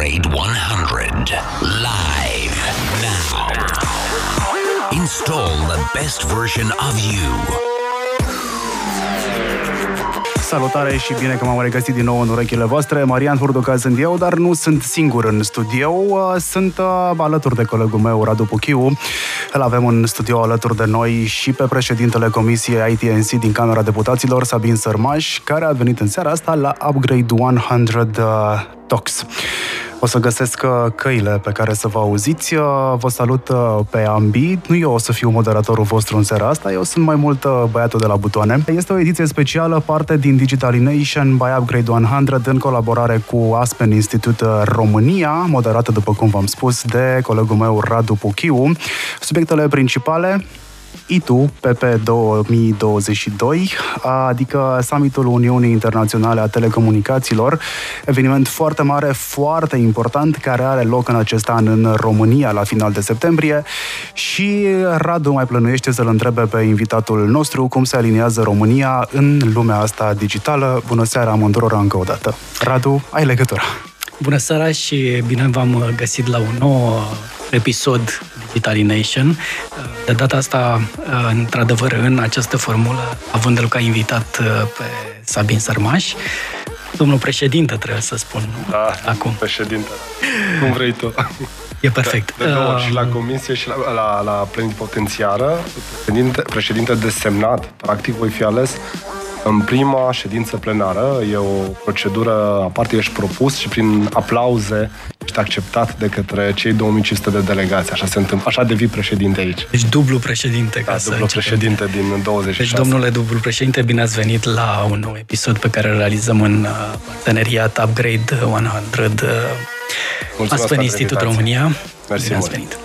Upgrade 100 live now. Install the best version of you. Salutare și bine că m-am regăsit din nou în urechile voastre. Marian Hurduca sunt eu, dar nu sunt singur în studio. Sunt uh, alături de colegul meu, Radu Puchiu. Îl avem în studio alături de noi și pe președintele Comisiei ITNC din Camera Deputaților, Sabin Sărmaș, care a venit în seara asta la Upgrade 100 uh, Talks o să găsesc uh, căile pe care să vă auziți. Uh, vă salut uh, pe ambii. Nu eu o să fiu moderatorul vostru în seara asta, eu sunt mai mult băiatul de la butoane. Este o ediție specială, parte din Digitalination by Upgrade 100 în colaborare cu Aspen Institute România, moderată, după cum v-am spus, de colegul meu Radu Puchiu. Subiectele principale ITU PP 2022, adică Summitul Uniunii Internaționale a Telecomunicațiilor, eveniment foarte mare, foarte important, care are loc în acest an în România la final de septembrie și Radu mai plănuiește să-l întrebe pe invitatul nostru cum se aliniază România în lumea asta digitală. Bună seara amândurora încă o dată. Radu, ai legătura. Bună seara și bine v-am găsit la un nou episod Nation. De data asta, într-adevăr, în această formulă, având-l ca invitat uh, pe Sabin Sărmaș, domnul președinte, trebuie să spun, nu? Da, Acum. președinte. Cum vrei tu. E perfect. De, de două, uh, și la comisie și la, la, la plenipotențiară, președinte, președinte desemnat, practic voi fi ales în prima ședință plenară. E o procedură aparte, ești propus și prin aplauze ești acceptat de către cei 2500 de delegați. Așa se întâmplă. Așa devii președinte aici. Deci dublu președinte. Ca da, să dublu președinte din 26. Deci, domnule dublu președinte, bine ați venit la un nou episod pe care îl realizăm în uh, parteneriat Upgrade 100 uh, Aspen Institut România. Mersi bine ați venit.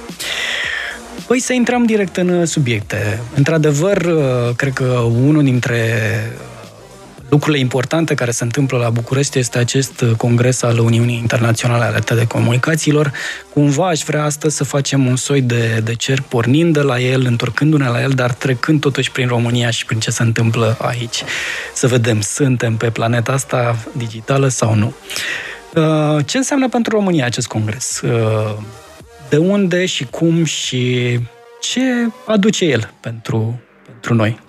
Păi să intrăm direct în uh, subiecte. Într-adevăr, uh, cred că unul dintre uh, lucrurile importante care se întâmplă la București este acest congres al Uniunii Internaționale ale Telecomunicațiilor. Cumva aș vrea astăzi să facem un soi de, de cer pornind de la el, întorcându-ne la el, dar trecând totuși prin România și prin ce se întâmplă aici. Să vedem, suntem pe planeta asta digitală sau nu. Ce înseamnă pentru România acest congres? de unde și cum și ce aduce el pentru, pentru noi?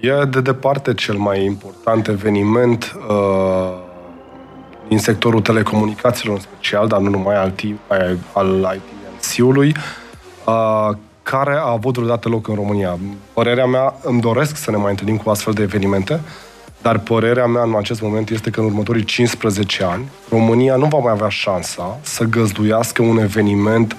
E de departe cel mai important eveniment uh, din sectorul telecomunicațiilor în special, dar nu numai al, al, al ITNC-ului, uh, care a avut vreodată loc în România. Părerea mea, îmi doresc să ne mai întâlnim cu astfel de evenimente, dar părerea mea în acest moment este că în următorii 15 ani România nu va mai avea șansa să găzduiască un eveniment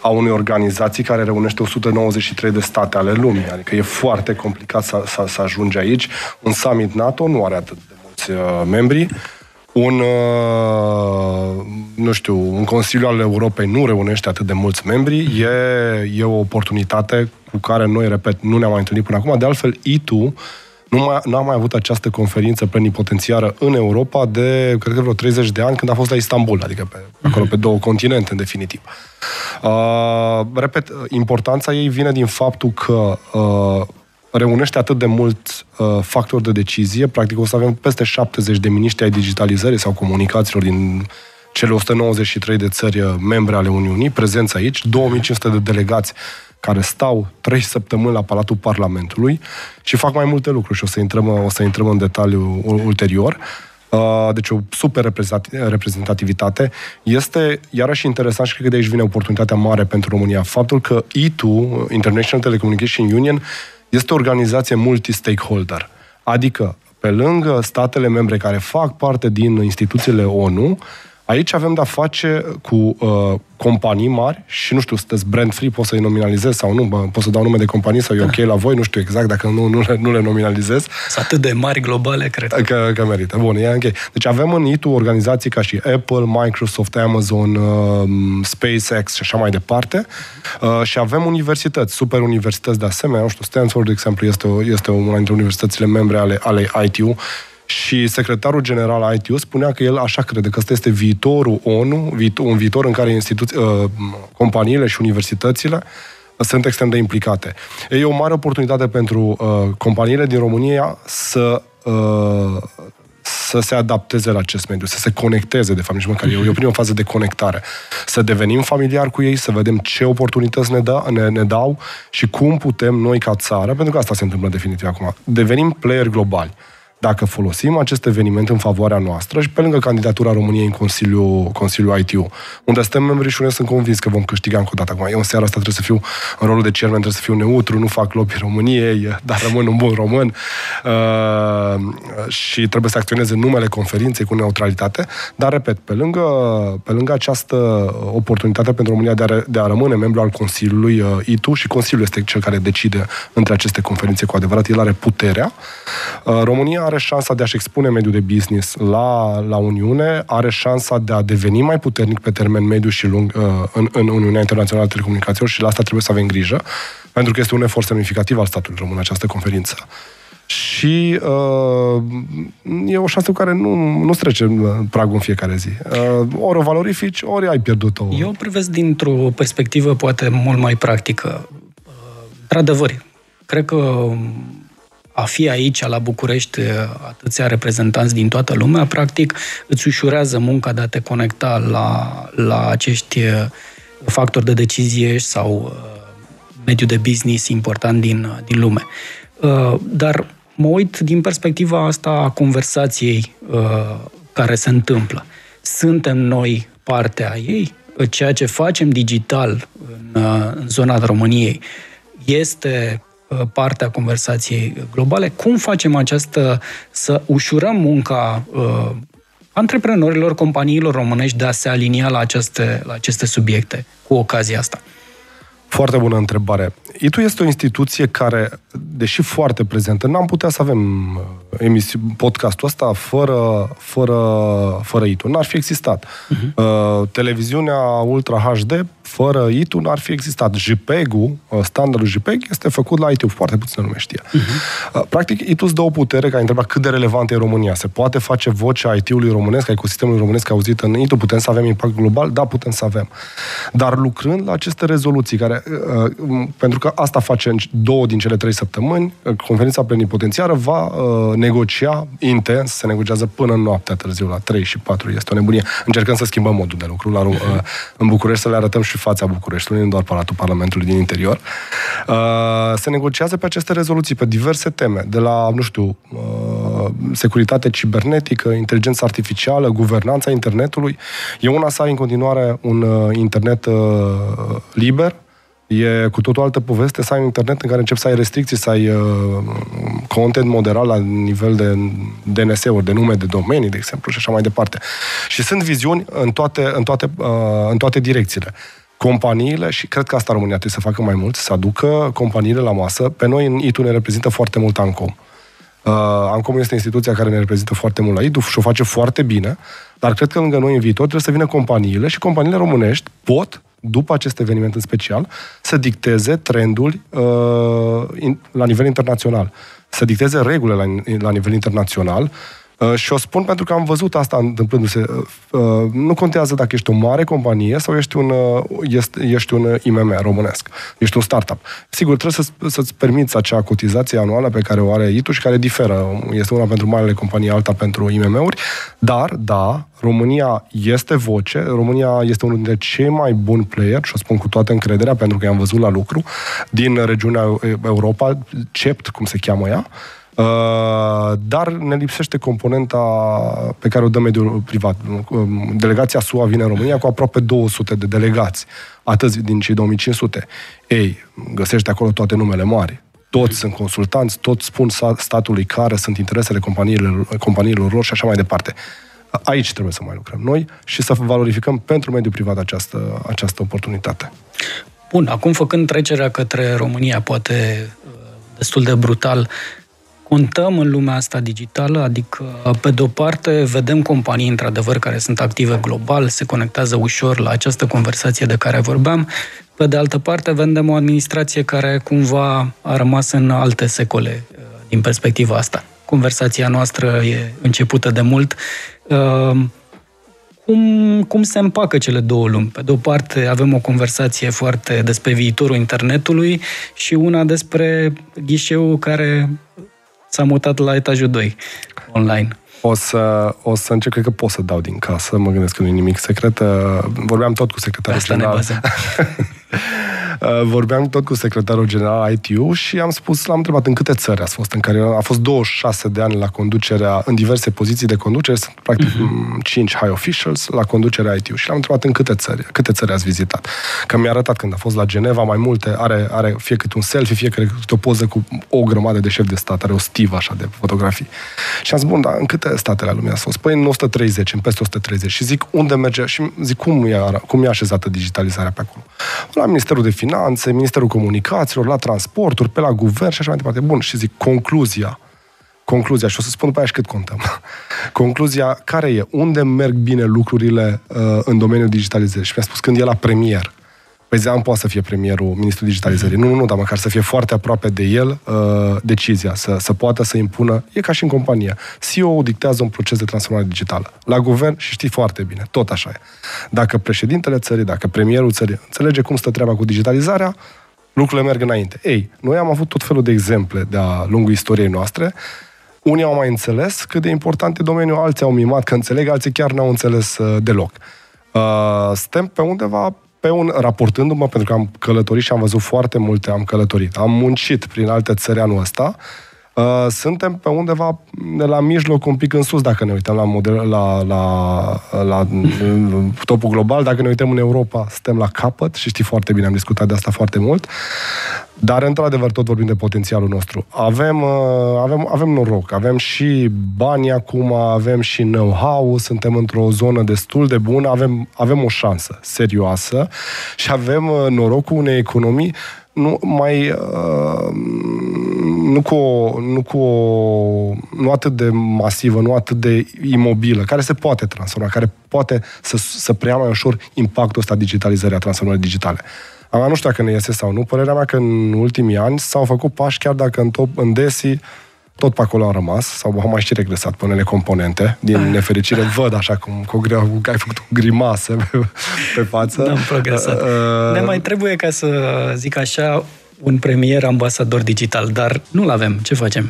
a unei organizații care reunește 193 de state ale lumii. Adică e foarte complicat să, să, să ajungi aici. Un summit NATO nu are atât de mulți uh, membri. Un, uh, nu știu, un Consiliu al Europei nu reunește atât de mulți membri. E, e o oportunitate cu care noi, repet, nu ne-am mai întâlnit până acum. De altfel, ITU nu mai, n-am mai avut această conferință plenipotențiară în Europa de, cred că vreo 30 de ani, când a fost la Istanbul, adică pe, acolo pe două continente, în definitiv. Uh, repet, importanța ei vine din faptul că uh, reunește atât de mult uh, factori de decizie, practic o să avem peste 70 de miniștri ai digitalizării sau comunicațiilor din cele 193 de țări uh, membre ale Uniunii, prezenți aici, 2500 de delegați care stau trei săptămâni la Palatul Parlamentului și fac mai multe lucruri și o să intrăm, o să intrăm în detaliu ulterior. Uh, deci o super reprezentativitate. Este iarăși interesant și cred că de aici vine oportunitatea mare pentru România. Faptul că ITU, International Telecommunication Union, este o organizație multi-stakeholder. Adică, pe lângă statele membre care fac parte din instituțiile ONU, Aici avem de-a face cu uh, companii mari și, nu știu, sunteți brand free, pot să-i nominalizez sau nu, bă, pot să dau nume de companii sau e ok la voi, nu știu exact dacă nu, nu, le, nu le nominalizez. Sunt atât de mari globale, cred. Că, că merită. Bun, e ok. Deci avem în ITU organizații ca și Apple, Microsoft, Amazon, uh, SpaceX și așa mai departe. Uh, și avem universități, super universități de asemenea, nu știu, Stanford, de exemplu, este, o, este una dintre universitățile membre ale, ale ITU și secretarul general al ITU spunea că el așa crede, că ăsta este viitorul ONU, un viitor în care instituții, uh, companiile și universitățile sunt extrem de implicate. E o mare oportunitate pentru uh, companiile din România să, uh, să se adapteze la acest mediu, să se conecteze, de fapt, nici măcar. E o primă fază de conectare. Să devenim familiari cu ei, să vedem ce oportunități ne, da, ne, ne dau și cum putem noi ca țară, pentru că asta se întâmplă definitiv acum, devenim player globali dacă folosim acest eveniment în favoarea noastră și pe lângă candidatura României în Consiliul, Consiliul ITU, unde suntem membri și unde sunt convins că vom câștiga încă o dată. Acum, eu în seara asta trebuie să fiu în rolul de chairman, trebuie să fiu neutru, nu fac lobby României, dar rămân un bun român uh, și trebuie să acționez în numele conferinței cu neutralitate, dar, repet, pe lângă, pe lângă această oportunitate pentru România de a, de a rămâne membru al Consiliului uh, ITU și Consiliul este cel care decide între aceste conferințe cu adevărat, el are puterea, uh, România are șansa de a-și expune mediul de business la, la Uniune, are șansa de a deveni mai puternic pe termen mediu și lung uh, în, în Uniunea Internațională a Telecomunicațiilor și la asta trebuie să avem grijă, pentru că este un efort semnificativ al statului român această conferință. Și uh, e o șansă cu care nu, nu trece uh, pragul în fiecare zi. Uh, ori o valorifici, ori ai pierdut-o. Eu privesc dintr-o perspectivă poate mult mai practică. Uh, într-adevăr, cred că a fi aici, la București, atâția reprezentanți din toată lumea, practic îți ușurează munca de a te conecta la, la acești uh, factori de decizie sau uh, mediul de business important din, uh, din lume. Dar mă uit din perspectiva asta a conversației care se întâmplă. Suntem noi partea ei? Ceea ce facem digital în, în zona României este Uh, parte a conversației globale. Cum facem această, să ușurăm munca uh, antreprenorilor, companiilor românești de a se alinia la aceste, la aceste subiecte cu ocazia asta? Foarte bună întrebare. ITU este o instituție care, deși foarte prezentă, n-am putea să avem uh, emisi- podcastul ăsta fără, fără, fără ITU. N-ar fi existat. Uh-huh. Uh, televiziunea Ultra HD fără ITU n-ar fi existat. JPEG-ul, uh, standardul JPEG, este făcut la ITU. Foarte puțin lume știe. Uh-huh. Practic, ITU îți dă o putere, ca întreba cât de relevantă e România. Se poate face vocea IT-ului românesc, a ecosistemului românesc auzită în ITU? Putem să avem impact global? Da, putem să avem. Dar lucrând la aceste rezoluții, care, uh, pentru că asta face în două din cele trei săptămâni, conferința plenipotențiară va negocia intens, se negociază până în noaptea târziu, la 3 și 4, este o nebunie. Încercăm să schimbăm modul de lucru la, uh-huh. în București, să le arătăm și fața Bucureștiului, nu doar Palatul Parlamentului din interior. Uh, se negociază pe aceste rezoluții, pe diverse teme, de la, nu știu, uh, securitate cibernetică, inteligență artificială, guvernanța internetului. E una să ai în continuare un uh, internet liber, E cu totul altă poveste să ai un internet în care începi să ai restricții, să ai uh, content moderat la nivel de DNS-uri, de nume de domenii, de exemplu, și așa mai departe. Și sunt viziuni în toate, în toate, uh, în toate direcțiile companiile, și cred că asta România trebuie să facă mai mult, să aducă companiile la masă. Pe noi în ITU ne reprezintă foarte mult ANCOM. Uh, ANCOM este instituția care ne reprezintă foarte mult la ITU și o face foarte bine, dar cred că lângă noi în viitor trebuie să vină companiile și companiile românești pot, după acest eveniment în special, să dicteze trenduri uh, in, la nivel internațional, să dicteze regulile la, la nivel internațional, Uh, și o spun pentru că am văzut asta întâmplându-se. Uh, uh, nu contează dacă ești o mare companie sau ești un, ești, ești un IMM românesc, ești un startup. Sigur, trebuie să, să-ți permiți acea cotizație anuală pe care o are ITU și care diferă. Este una pentru marile companii, alta pentru IMM-uri, dar, da, România este voce, România este unul dintre cei mai buni player, și o spun cu toată încrederea, pentru că i-am văzut la lucru, din regiunea Europa, CEPT, cum se cheamă ea, Uh, dar ne lipsește componenta pe care o dă mediul privat. Um, delegația SUA vine în România cu aproape 200 de delegați, atât din cei 2500. Ei, găsește acolo toate numele mari. Toți sunt consultanți, toți spun statului care sunt interesele companiilor, companiilor lor și așa mai departe. Aici trebuie să mai lucrăm noi și să valorificăm pentru mediul privat această, această oportunitate. Bun, acum făcând trecerea către România, poate uh, destul de brutal, contăm în lumea asta digitală, adică, pe de-o parte, vedem companii, într-adevăr, care sunt active global, se conectează ușor la această conversație de care vorbeam, pe de altă parte, vedem o administrație care cumva a rămas în alte secole uh, din perspectiva asta. Conversația noastră e începută de mult. Uh, cum, cum se împacă cele două lumi? Pe de o parte avem o conversație foarte despre viitorul internetului și una despre ghișeul care s-a mutat la etajul 2 online. O să, o să încep, cred că pot să dau din casă, mă gândesc că nu e nimic secret. Uh, vorbeam tot cu secretarul Asta ne general. bazăm. Uh, Vorbeam tot cu secretarul general ITU și am spus, l-am întrebat în câte țări ați fost, în care a fost 26 de ani la conducerea, în diverse poziții de conducere, sunt practic uh-huh. 5 high officials la conducerea ITU și l-am întrebat în câte țări, câte țări ați vizitat. Că mi-a arătat când a fost la Geneva mai multe, are, are fie câte un selfie, fie câte o poză cu o grămadă de șef de stat, are o stivă așa de fotografii. Și am zis, bun, dar în câte statele lumii ați fost? Păi în 130, în peste 130. Și zic, unde merge? Și zic, cum e, ara- cum e așezată digitalizarea pe acolo? La Ministerul de Finanțe, Ministerul Comunicațiilor, la transporturi, pe la guvern și așa mai departe. Bun, și zic, concluzia. Concluzia, și o să spun după aia și cât contăm. Concluzia, care e? Unde merg bine lucrurile uh, în domeniul digitalizării? Și mi-a spus când e la premier. Păi Zean poate să fie premierul ministrul digitalizării. Nu, nu, nu, dar măcar să fie foarte aproape de el uh, decizia, să, să poată să impună. E ca și în companie. CEO dictează un proces de transformare digitală. La guvern, și știi foarte bine, tot așa e. Dacă președintele țării, dacă premierul țării înțelege cum stă treaba cu digitalizarea, lucrurile merg înainte. Ei, noi am avut tot felul de exemple de-a lungul istoriei noastre. Unii au mai înțeles cât de important e domeniul, alții au mimat că înțeleg, alții chiar n-au înțeles uh, deloc. Uh, suntem pe undeva pe un, raportându-mă, pentru că am călătorit și am văzut foarte multe, am călătorit, am muncit prin alte țări anul ăsta, uh, suntem pe undeva de la mijloc, un pic în sus, dacă ne uităm la, model, la, la, la topul global, dacă ne uităm în Europa, suntem la capăt și știi foarte bine, am discutat de asta foarte mult. Dar, într-adevăr, tot vorbim de potențialul nostru. Avem, uh, avem, avem noroc, avem și bani acum, avem și know-how, suntem într-o zonă destul de bună, avem, avem o șansă serioasă și avem uh, norocul unei economii nu mai uh, nu cu o, nu cu o, nu atât de masivă, nu atât de imobilă, care se poate transforma, care poate să, să preia mai ușor impactul ăsta digitalizării, a transformării digitale. Acum nu știu dacă ne iese sau nu, părerea mea că în ultimii ani s-au făcut pași, chiar dacă în, top, în DESI tot pe acolo am rămas, sau am mai și regresat pe unele componente. Din nefericire văd așa cum cu, gre- că ai făcut o grimasă pe, pe față. N-am progresat. Uh, uh, Ne mai trebuie, ca să zic așa, un premier ambasador digital, dar nu-l avem. Ce facem?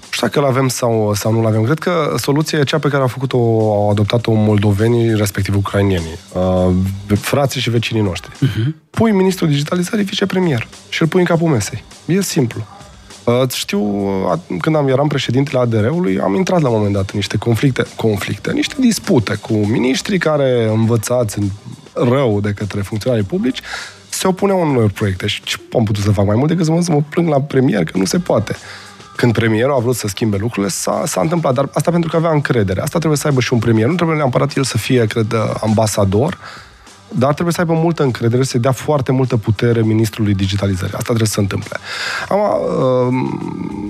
Nu știu dacă îl avem sau, sau nu-l avem. Cred că soluția e cea pe care au făcut-o, au adoptat-o moldovenii, respectiv ucrainienii, uh, frații și vecinii noștri. Uh-huh. Pui ministrul digitalizării vicepremier și îl pui în capul mesei. E simplu. Uh, știu, uh, când am, eram președintele ADR-ului, am intrat la un moment dat în niște conflicte, conflicte, niște dispute cu miniștri care, învățați în rău de către funcționarii publici, se opuneau unor proiecte. Și ce am putut să fac mai mult decât să mă, să mă plâng la premier, că nu se poate. Când premierul a vrut să schimbe lucrurile, s-a, s-a întâmplat. Dar asta pentru că avea încredere. Asta trebuie să aibă și un premier. Nu trebuie neapărat el să fie, cred, ambasador, dar trebuie să aibă multă încredere, să-i dea foarte multă putere ministrului digitalizării. Asta trebuie să se întâmple. Acum,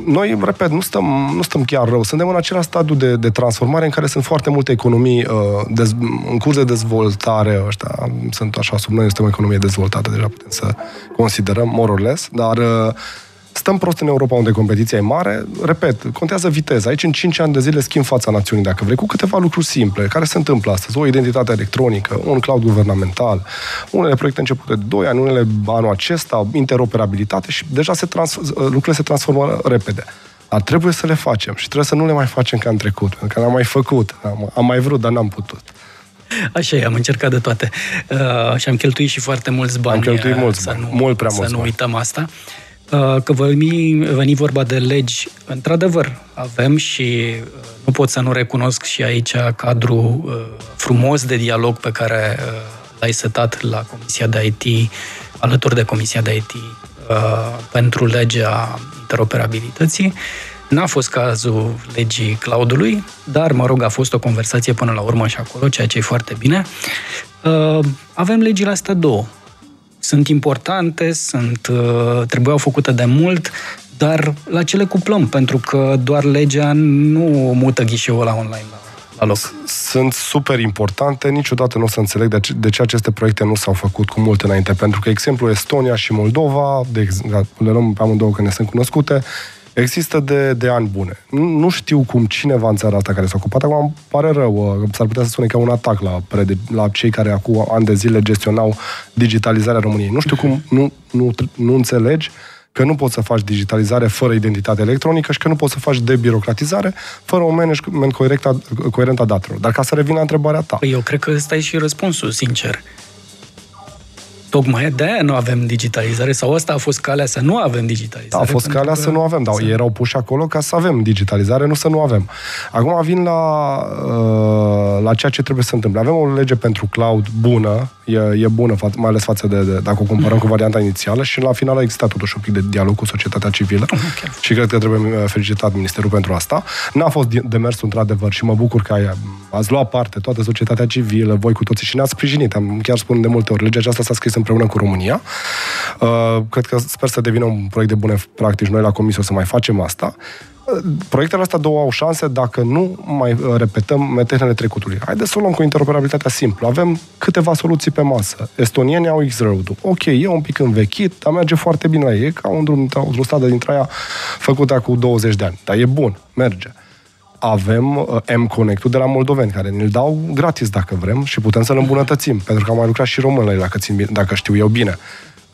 noi, repet, nu stăm, nu stăm chiar rău. Suntem în același stadiu de, de transformare în care sunt foarte multe economii uh, dez, în curs de dezvoltare. Ăștia sunt așa sub noi, suntem o economie dezvoltată, deja putem să considerăm, more or less, dar uh, stăm prost în Europa unde competiția e mare. Repet, contează viteza. Aici în 5 ani de zile schimb fața națiunii, dacă vrei, cu câteva lucruri simple care se întâmplă astăzi. O identitate electronică, un cloud guvernamental, unele proiecte începute de 2 ani, unele anul acesta, interoperabilitate și deja se trans- lucrurile se transformă repede. Dar trebuie să le facem și trebuie să nu le mai facem ca în trecut, pentru că l-am mai făcut, am, am mai vrut, dar n-am putut. Așa e, am încercat de toate. Uh, și am cheltuit și foarte mulți bani. Am cheltuit mulți să bani, nu, mult prea să mulți nu bani. uităm asta. Uh, că veni, veni vorba de legi, într-adevăr, avem și uh, nu pot să nu recunosc și aici cadrul uh, frumos de dialog pe care uh, l-ai setat la Comisia de IT, alături de Comisia de IT uh, pentru legea interoperabilității. N-a fost cazul legii cloudului, dar, mă rog, a fost o conversație până la urmă și acolo, ceea ce e foarte bine. Uh, avem legile astea două. Sunt importante, sunt, uh, trebuiau făcute de mult, dar la ce le cuplăm? Pentru că doar legea nu mută ghișeul la online la, la loc. sunt super importante, niciodată nu o să înțeleg de ce, de ce aceste proiecte nu s-au făcut cu mult înainte, pentru că exemplu Estonia și Moldova, de, ex- le luăm pe amândouă că ne sunt cunoscute, există de, de ani bune. Nu, nu știu cum cineva în țara asta care s-a ocupat, acum îmi pare rău, uh, s-ar putea să spune ca un atac la, prede, la cei care acum ani de zile gestionau digitalizarea României. Nu știu cum nu, nu, nu înțelegi că nu poți să faci digitalizare fără identitate electronică și că nu poți să faci debirocratizare fără un management coerent, coerent a datelor. Dar ca să revin la întrebarea ta. Păi eu cred că ăsta e și răspunsul, sincer. Tocmai de aia nu avem digitalizare sau asta a fost calea să nu avem digitalizare. Da, a fost calea că... să nu avem, dar ei erau puși acolo ca să avem digitalizare, nu să nu avem. Acum vin la, uh, la ceea ce trebuie să întâmple. Avem o lege pentru cloud bună, e, e bună, mai ales față de, de dacă o comparăm cu varianta inițială și la final a existat totuși un pic de dialog cu societatea civilă okay. și cred că trebuie uh, felicitat Ministerul pentru asta. N-a fost demersul într-adevăr și mă bucur că ai, ați luat parte toată societatea civilă, voi cu toții și ne-ați sprijinit. Am chiar spun de multe ori, legea aceasta s-a scris împreună cu România. Uh, cred că sper să devină un proiect de bune practici. Noi la Comisie o să mai facem asta. Proiectele astea două au șanse dacă nu mai uh, repetăm metodele trecutului. Haideți să o luăm cu interoperabilitatea simplă. Avem câteva soluții pe masă. Estonienii au X-Road. Ok, e un pic învechit, dar merge foarte bine la ei, ca un drum, o stradă dintre aia făcută cu 20 de ani. Dar e bun, merge avem uh, M-Connect-ul de la moldoveni, care ne-l dau gratis dacă vrem și putem să-l îmbunătățim, pentru că am mai lucrat și românii, dacă, țin bine, dacă știu eu bine.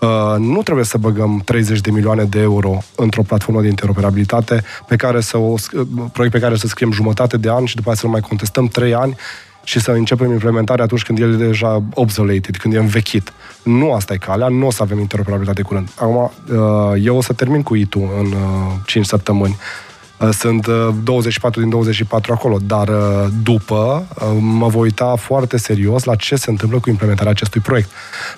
Uh, nu trebuie să băgăm 30 de milioane de euro într-o platformă de interoperabilitate pe care să o, uh, proiect pe care să scriem jumătate de ani și după aceea să-l mai contestăm 3 ani și să începem implementarea atunci când el e deja obsoleted, când e învechit. Nu asta e calea, nu o să avem interoperabilitate curând. Acum, uh, eu o să termin cu ITU în 5 săptămâni. Sunt 24 din 24 acolo, dar după mă voi uita foarte serios la ce se întâmplă cu implementarea acestui proiect.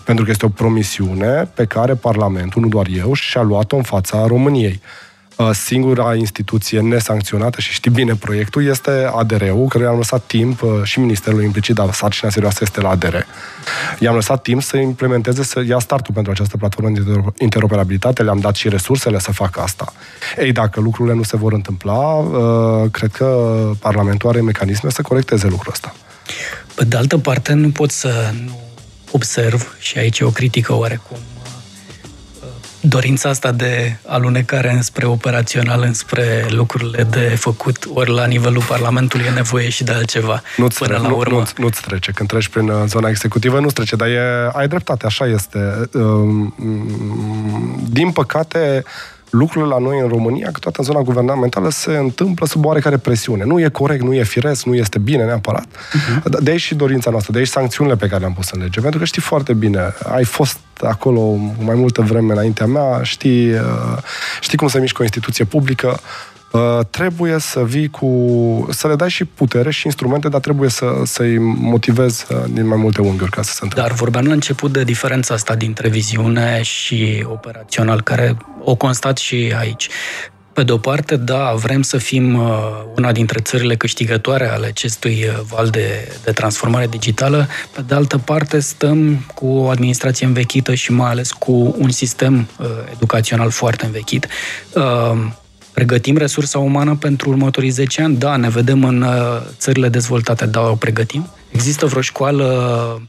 Pentru că este o promisiune pe care Parlamentul, nu doar eu, și-a luat-o în fața României. Uh, singura instituție nesancționată și știi bine proiectul este ADR-ul, care i-am lăsat timp uh, și Ministerul implicit, dar sarcina serioasă este la ADR. I-am lăsat timp să implementeze, să ia startul pentru această platformă de interoperabilitate, le-am dat și resursele să facă asta. Ei, dacă lucrurile nu se vor întâmpla, uh, cred că Parlamentul are mecanisme să corecteze lucrul ăsta. Pe de altă parte, nu pot să nu observ, și aici e o critică oarecum dorința asta de alunecare înspre operațional, înspre lucrurile de făcut, ori la nivelul Parlamentului e nevoie și de altceva. Nu-ți, până la urmă. Nu, nu-ți trece. Când treci prin uh, zona executivă, nu-ți trece, dar e, ai dreptate, așa este. Um, din păcate, lucrurile la noi în România, că toată în zona guvernamentală se întâmplă sub oarecare presiune. Nu e corect, nu e firesc, nu este bine neapărat. Uh-huh. De aici și dorința noastră, de aici sancțiunile pe care le-am pus în lege. Pentru că știi foarte bine, ai fost acolo mai multă vreme înaintea mea, știi, uh, știi cum să mișcă o instituție publică, Uh, trebuie să vii cu... să le dai și putere și instrumente, dar trebuie să, să-i motivezi uh, din mai multe unghiuri ca să se întâmple. Dar vorbeam la început de diferența asta dintre viziune și operațional, care o constat și aici. Pe de o parte, da, vrem să fim uh, una dintre țările câștigătoare ale acestui val de, de transformare digitală. Pe de altă parte, stăm cu o administrație învechită și mai ales cu un sistem uh, educațional foarte învechit. Uh, Pregătim resursa umană pentru următorii 10 ani? Da, ne vedem în uh, țările dezvoltate, da, o pregătim. Există vreo școală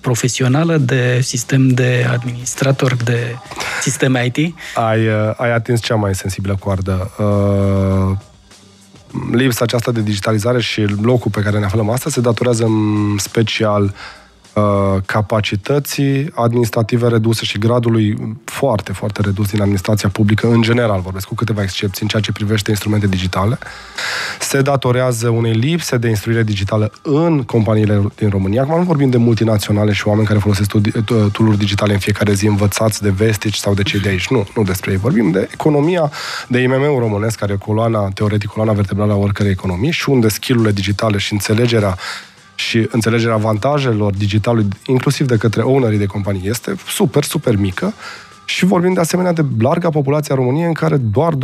profesională de sistem de administrator de sisteme IT? Ai, uh, ai atins cea mai sensibilă coardă. Uh, lipsa aceasta de digitalizare și locul pe care ne aflăm astăzi se datorează în special uh, Uh, capacității administrative reduse și gradului foarte, foarte redus din administrația publică, în general vorbesc, cu câteva excepții în ceea ce privește instrumente digitale, se datorează unei lipse de instruire digitală în companiile din România. Acum nu vorbim de multinaționale și oameni care folosesc tool digitale în fiecare zi învățați de vestici sau de cei de aici. Nu, nu despre ei. Vorbim de economia, de IMM-ul românesc, care e coloana, teoretic, coloana vertebrală a oricărei economii și unde skillurile digitale și înțelegerea și înțelegerea avantajelor digitalului, inclusiv de către ownerii de companii, este super, super mică. Și vorbim de asemenea de larga populație a României, în care doar 29%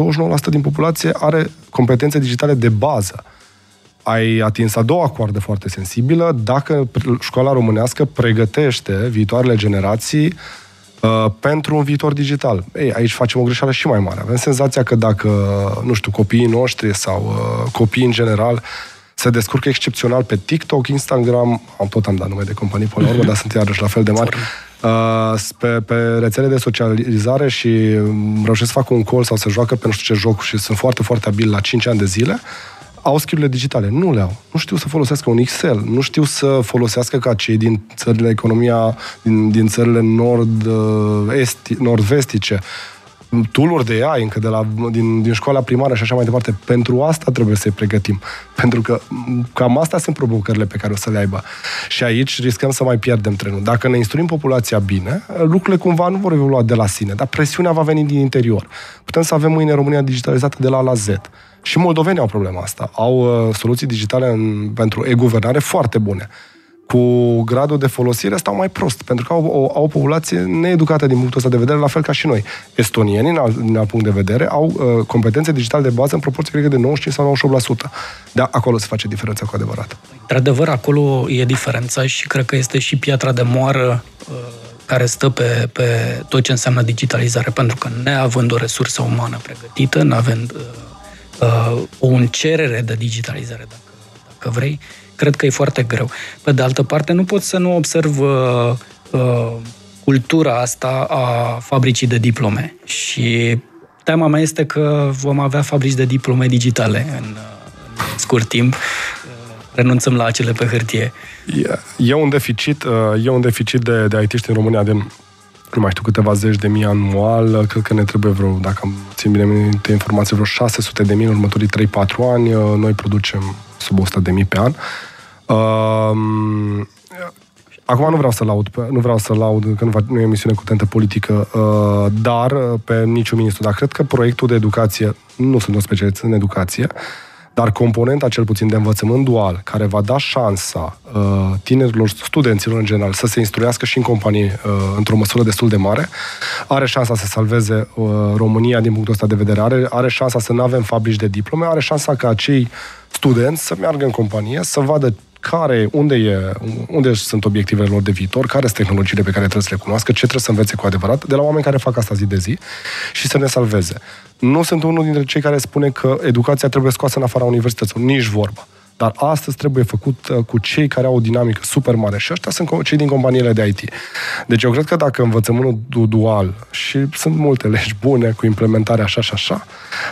din populație are competențe digitale de bază. Ai atins a doua coardă foarte sensibilă dacă școala românească pregătește viitoarele generații uh, pentru un viitor digital. Ei, aici facem o greșeală și mai mare. Avem senzația că dacă, nu știu, copiii noștri sau uh, copiii în general uh, se descurcă excepțional pe TikTok, Instagram, am tot am dat nume de companii până la urmă, dar sunt iarăși la fel de mari. Uh, pe, pe rețele de socializare și um, reușesc să fac un call sau să joacă pe nu știu ce joc și sunt foarte, foarte abil la 5 ani de zile, au skill digitale. Nu le au. Nu știu să folosească un Excel. Nu știu să folosească ca cei din țările economia, din, din țările nord, uh, esti, nord-vestice tool de AI încă de la, din, din școala primară și așa mai departe. Pentru asta trebuie să-i pregătim. Pentru că cam astea sunt provocările pe care o să le aibă. Și aici riscăm să mai pierdem trenul. Dacă ne instruim populația bine, lucrurile cumva nu vor evolua de la sine, dar presiunea va veni din interior. Putem să avem mâine România digitalizată de la A la Z. Și moldovenii au problema asta. Au uh, soluții digitale în, pentru e-guvernare foarte bune cu gradul de folosire stau mai prost, pentru că au, o, au o populație needucată din punctul ăsta de vedere, la fel ca și noi. Estonienii, din alt, din alt punct de vedere, au uh, competențe digitale de bază în proporție, cred de 95 sau 98%. Da, acolo se face diferența cu adevărat. Într-adevăr, acolo e diferența și cred că este și piatra de moară uh, care stă pe, pe tot ce înseamnă digitalizare, pentru că neavând o resursă umană pregătită, neavând uh, uh, o cerere de digitalizare, dacă, dacă vrei, uh, cred că e foarte greu. Pe de altă parte, nu pot să nu observ uh, uh, cultura asta a fabricii de diplome. Și teama mea este că vom avea fabrici de diplome digitale în, uh, în scurt timp. Uh, renunțăm la acele pe hârtie. E, e un deficit, e un deficit de, de it în România de nu mai știu, câteva zeci de mii anual, cred că ne trebuie vreo, dacă am țin bine minte informații, vreo 600 de mii în următorii 3-4 ani. Noi producem sub 100 de mii pe an. Uh, Acum nu vreau să laud, nu vreau să laud, că nu, nu e o misiune cu tentă politică, uh, dar pe niciun ministru. Dar cred că proiectul de educație, nu sunt un specialist în educație, dar componenta cel puțin de învățământ dual, care va da șansa uh, tinerilor, studenților în general, să se instruiască și în companie uh, într-o măsură destul de mare, are șansa să salveze uh, România din punctul ăsta de vedere, are, are șansa să nu avem fabrici de diplome, are șansa ca acei studenți să meargă în companie, să vadă care, unde, e, unde sunt obiectivele lor de viitor, care sunt tehnologiile pe care trebuie să le cunoască, ce trebuie să învețe cu adevărat, de la oameni care fac asta zi de zi și să ne salveze. Nu sunt unul dintre cei care spune că educația trebuie scoasă în afara universităților, nici vorba. Dar astăzi trebuie făcut uh, cu cei care au o dinamică super mare și ăștia sunt cei din companiile de IT. Deci eu cred că dacă învățământul dual, și sunt multe legi bune cu implementarea așa și așa,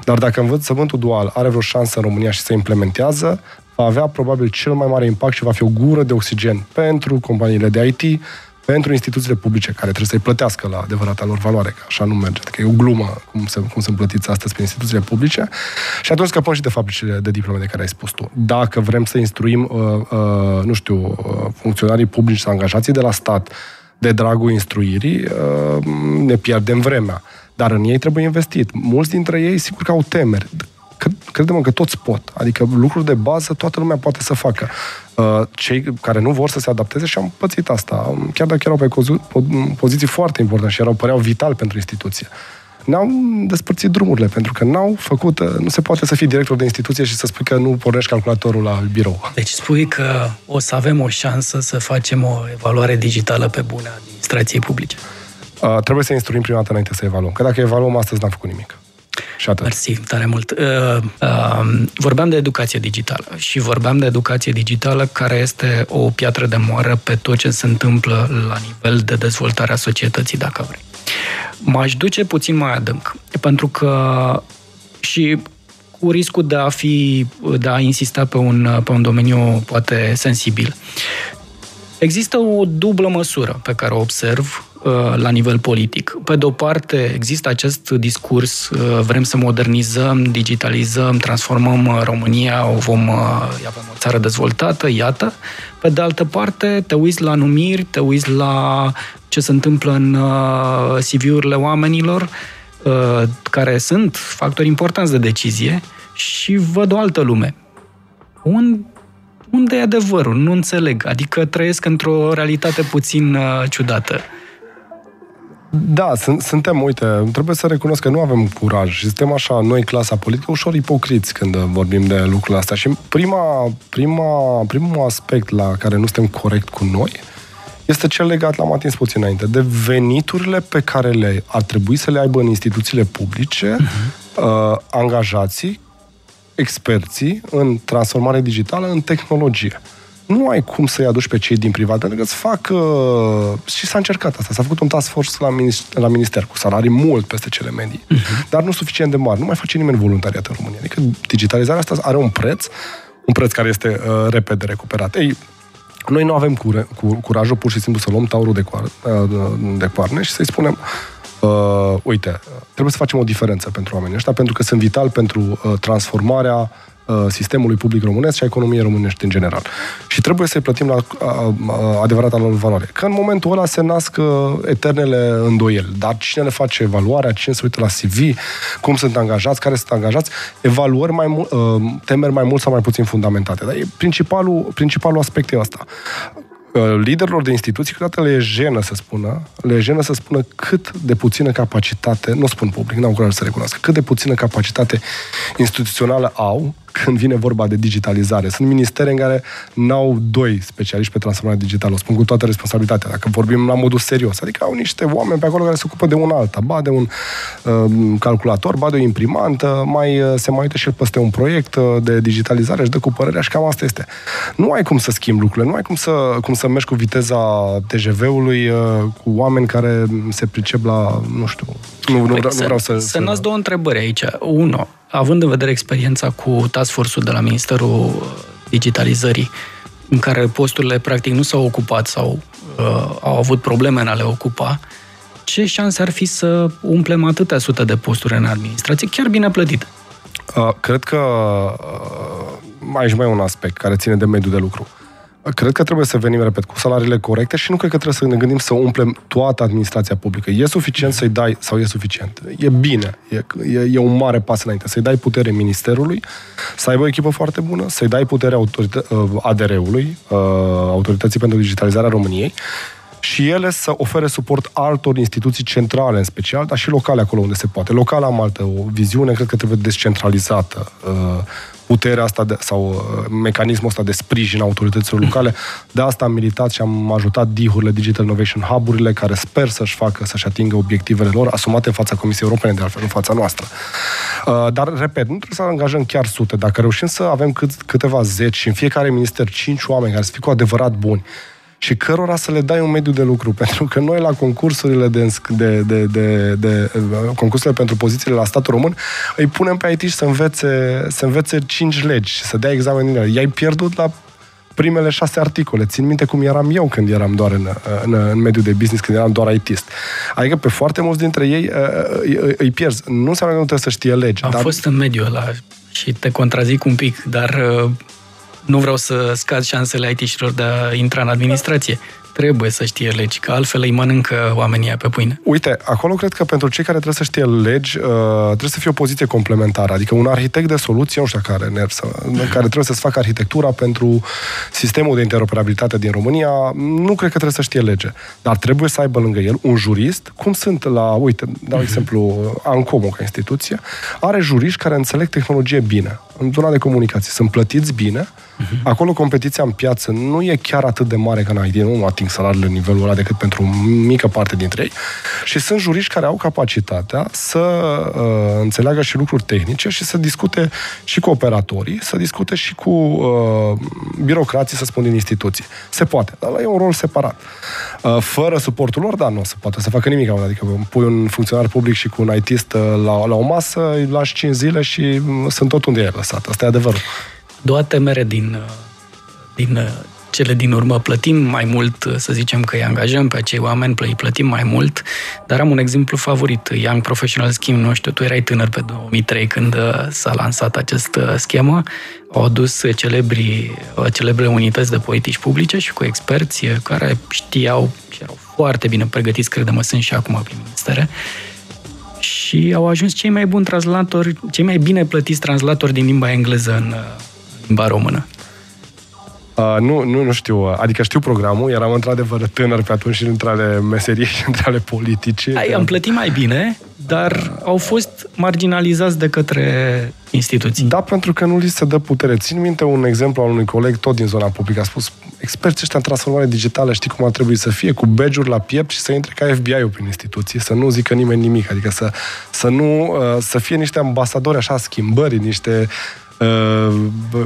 dar dacă învățământul dual are vreo șansă în România și se implementează, va avea probabil cel mai mare impact și va fi o gură de oxigen pentru companiile de IT, pentru instituțiile publice care trebuie să-i plătească la adevărata lor valoare, că așa nu merge, că e o glumă cum, se, cum sunt plătiți astăzi pe instituțiile publice și atunci scăpăm și de fabricile de diplome de care ai spus tu. Dacă vrem să instruim, uh, uh, nu știu, uh, funcționarii publici sau angajații de la stat de dragul instruirii, uh, ne pierdem vremea. Dar în ei trebuie investit. Mulți dintre ei, sigur că au temeri credem că toți pot. Adică lucruri de bază toată lumea poate să facă. Uh, cei care nu vor să se adapteze și am pățit asta, chiar dacă erau pe poziții foarte importante și erau, păreau vital pentru instituție ne-au despărțit drumurile, pentru că n-au făcut, uh, nu se poate să fii director de instituție și să spui că nu pornești calculatorul la birou. Deci spui că o să avem o șansă să facem o evaluare digitală pe bună administrației publice. Uh, trebuie să instruim prima dată înainte să evaluăm. Că dacă evaluăm astăzi, n-am făcut nimic. Și atât. Mersi tare mult. Uh, uh, vorbeam de educație digitală și vorbeam de educație digitală care este o piatră de moară pe tot ce se întâmplă la nivel de dezvoltare a societății, dacă vrei. M-aș duce puțin mai adânc, pentru că și cu riscul de a fi, de a insista pe un, pe un domeniu poate sensibil. Există o dublă măsură pe care o observ uh, la nivel politic. Pe de o parte, există acest discurs, uh, vrem să modernizăm, digitalizăm, transformăm uh, România, o vom avem o țară dezvoltată, iată. Pe de altă parte, te uiți la numiri, te uiți la ce se întâmplă în CV-urile oamenilor, care sunt factori importanți de decizie și văd o altă lume. Un unde e adevărul? Nu înțeleg. Adică trăiesc într-o realitate puțin uh, ciudată. Da, sunt, suntem, uite, trebuie să recunosc că nu avem curaj și suntem așa, noi, clasa politică, ușor ipocriți când vorbim de lucrurile astea. Și prima, prima, primul aspect la care nu suntem corect cu noi este cel legat, l-am atins puțin înainte, de veniturile pe care le ar trebui să le aibă în instituțiile publice uh-huh. uh, angajații experții în transformare digitală, în tehnologie. Nu ai cum să-i aduci pe cei din privat, pentru că îți fac... Uh, și s-a încercat asta. S-a făcut un task force la, minister, la minister cu salarii mult peste cele medii, uh-huh. dar nu suficient de mari. Nu mai face nimeni voluntariat în România. Adică digitalizarea asta are un preț, un preț care este uh, repede recuperat. Ei, noi nu avem cure, cu, curajul pur și simplu să luăm taurul de, coar, uh, de coarne și să-i spunem Uh, uite, trebuie să facem o diferență pentru oamenii ăștia, pentru că sunt vital pentru uh, transformarea Uh, sistemului public românesc și a economiei românești în general. Și trebuie să-i plătim la adevărata lor valoare. Că în momentul ăla se nasc uh, eternele îndoieli. Dar cine le face evaluarea, cine se uită la CV, cum sunt angajați, care sunt angajați, evaluări mai mult, uh, temeri mai mult sau mai puțin fundamentate. Dar e principalul, principalul aspect e asta liderilor de instituții câteodată le e jenă să spună, le e jenă să spună cât de puțină capacitate, nu spun public, n-au curaj să recunoască, cât de puțină capacitate instituțională au când vine vorba de digitalizare. Sunt ministere în care n-au doi specialiști pe transformare digitală, o spun cu toată responsabilitatea, dacă vorbim la modul serios. Adică au niște oameni pe acolo care se ocupă de un alta, ba de un uh, calculator, ba de o imprimantă, mai uh, se mai uită și el peste un proiect uh, de digitalizare, și dă cu părerea și cam asta este. Nu ai cum să schimbi lucrurile, nu ai cum să, cum să mergi cu viteza TGV-ului uh, cu oameni care se pricep la, nu știu, nu, nu, păi vreau, să, nu vreau să... Să să... două întrebări aici. Unu, având în vedere experiența cu task force-ul de la Ministerul Digitalizării, în care posturile practic nu s-au ocupat sau uh, au avut probleme în a le ocupa, ce șanse ar fi să umplem atâtea sute de posturi în administrație, chiar bine plătite? Uh, cred că uh, aici mai e un aspect care ține de mediul de lucru. Uh, Cred că trebuie să venim, repet, cu salariile corecte și nu cred că trebuie să ne gândim să umplem toată administrația publică. E suficient să-i dai, sau e suficient, e bine, e, e, e un mare pas înainte, să-i dai putere ministerului, să aibă o echipă foarte bună, să-i dai putere autorită- uh, ADR-ului, uh, Autorității pentru Digitalizarea României, și ele să ofere suport altor instituții centrale în special, dar și locale acolo unde se poate. Local am altă o viziune, cred că trebuie descentralizată. Uh, puterea asta de, sau uh, mecanismul ăsta de sprijin autorităților locale. De asta am militat și am ajutat DIH-urile, Digital Innovation Hub-urile, care sper să-și facă, să-și atingă obiectivele lor, asumate în fața Comisiei Europene, de altfel, în fața noastră. Uh, dar, repet, nu trebuie să angajăm chiar sute. Dacă reușim să avem cât, câteva zeci și în fiecare minister cinci oameni care să fie cu adevărat buni, și cărora să le dai un mediu de lucru. Pentru că noi la concursurile de, de, de, de, de concursurile pentru pozițiile la statul român îi punem pe IT și să învețe, să învețe cinci legi și să dea examen din ele. I-ai pierdut la primele șase articole. Țin minte cum eram eu când eram doar în, în, în mediul de business, când eram doar ITist. Adică pe foarte mulți dintre ei îi, îi pierzi. Nu înseamnă că nu trebuie să știe legi. Am dar... fost în mediul ăla și te contrazic un pic, dar nu vreau să scad șansele IT-șilor de a intra în administrație. Trebuie să știe legi, că altfel îi mănâncă oamenii pe pâine. Uite, acolo cred că pentru cei care trebuie să știe legi, uh, trebuie să fie o poziție complementară. Adică un arhitect de soluție, nu știu care, NERS, care trebuie să-ți facă arhitectura pentru sistemul de interoperabilitate din România, nu cred că trebuie să știe lege. Dar trebuie să aibă lângă el un jurist, cum sunt la, uite, dau mhm. exemplu, Ancomo ca instituție, are juriști care înțeleg tehnologie bine, în zona de comunicații. Sunt plătiți bine, Uh-huh. Acolo competiția în piață nu e chiar atât de mare ca în IT, nu ating salariile în nivelul ăla decât pentru o mică parte dintre ei. Și sunt juriști care au capacitatea să uh, înțeleagă și lucruri tehnice și să discute și cu operatorii, să discute și cu uh, birocrații, să spun, din instituții. Se poate, dar e un rol separat. Uh, fără suportul lor, da, nu se poate să facă nimic. Adică pui un funcționar public și cu un ITist uh, la, la o masă, îi lași 5 zile și mm, sunt tot unde e lăsat. Asta e adevărul. Doua temere din, din cele din urmă plătim mai mult, să zicem că îi angajăm pe acei oameni, îi plătim mai mult, dar am un exemplu favorit, Young Professional Scheme, nu știu, tu erai tânăr pe 2003 când uh, s-a lansat această schemă, au adus celebri, uh, celebre unități de politici publice și cu experți care știau și erau foarte bine pregătiți, credem, sunt și acum prin ministere, și au ajuns cei mai buni translatori, cei mai bine plătiți translatori din limba engleză în, uh, limba română? Uh, nu, nu, nu știu. Adică știu programul, eram într-adevăr tânăr pe atunci și între ale meserii și între ale politice. Ai, am plătit mai bine, dar au fost marginalizați de către instituții. Da, pentru că nu li se dă putere. Țin minte un exemplu al unui coleg, tot din zona publică, a spus, experții ăștia în transformare digitală, știi cum ar trebui să fie, cu badge la piept și să intre ca FBI-ul prin instituții, să nu zică nimeni nimic, adică să, să nu, uh, să fie niște ambasadori așa schimbări, niște uh,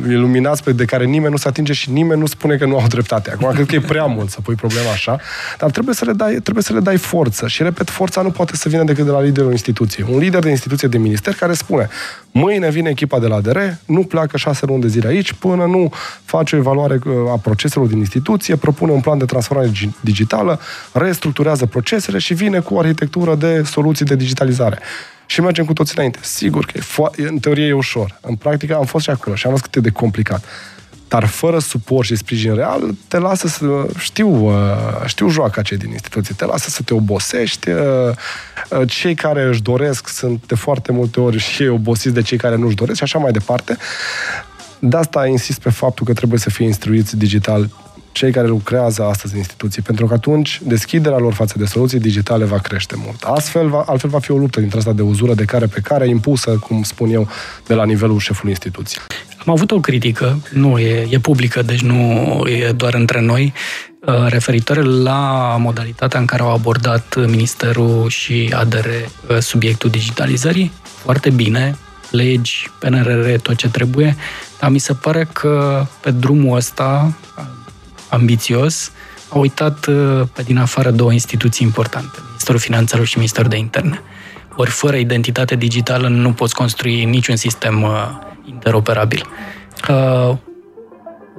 iluminați pe de care nimeni nu se atinge și nimeni nu spune că nu au dreptate. Acum, cred că e prea mult să pui problema așa, dar trebuie să le dai, trebuie să le dai forță. Și, repet, forța nu poate să vină decât de la liderul instituției. Un lider de instituție de minister care spune mâine vine echipa de la DR, nu pleacă șase luni de zile aici până nu face o evaluare uh, a proceselor din instituție, propune un plan de transformare digitală, restructurează procesele și vine cu o arhitectură de soluții de digitalizare și mergem cu toți înainte. Sigur că e fo- în teorie e ușor. În practică am fost și acolo și am văzut cât e de complicat. Dar fără suport și sprijin real, te lasă să... Știu, uh, știu joaca cei din instituție. Te lasă să te obosești. Uh, uh, cei care își doresc sunt de foarte multe ori și ei obosiți de cei care nu își doresc și așa mai departe. De asta insist pe faptul că trebuie să fie instruiți digital cei care lucrează astăzi în instituții, pentru că atunci deschiderea lor față de soluții digitale va crește mult. Astfel, va, altfel va fi o luptă dintre asta de uzură de care pe care, impusă, cum spun eu, de la nivelul șefului instituției. Am avut o critică, nu e, e publică, deci nu e doar între noi, uh, referitoare la modalitatea în care au abordat Ministerul și ADR uh, subiectul digitalizării. Foarte bine, legi, PNRR, tot ce trebuie, dar mi se pare că pe drumul ăsta ambițios, a uitat uh, pe din afară două instituții importante, Ministerul Finanțelor și Ministerul de Interne. Ori fără identitate digitală nu poți construi niciun sistem uh, interoperabil. Uh,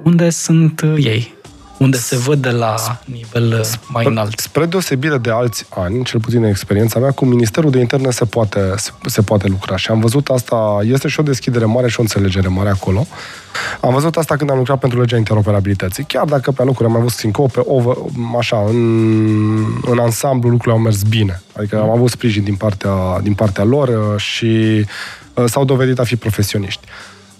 unde sunt ei? Unde se văd de la nivel uh, mai înalt. Spre deosebire de alți ani, cel puțin în experiența mea, cu Ministerul de Interne se poate, se, se poate lucra. Și am văzut asta, este și o deschidere mare și o înțelegere mare acolo. Am văzut asta când am lucrat pentru legea interoperabilității. Chiar dacă pe lucruri am avut sincope, over, așa, în, în ansamblu lucrurile au mers bine. Adică am avut sprijin din partea, din partea lor uh, și uh, s-au dovedit a fi profesioniști.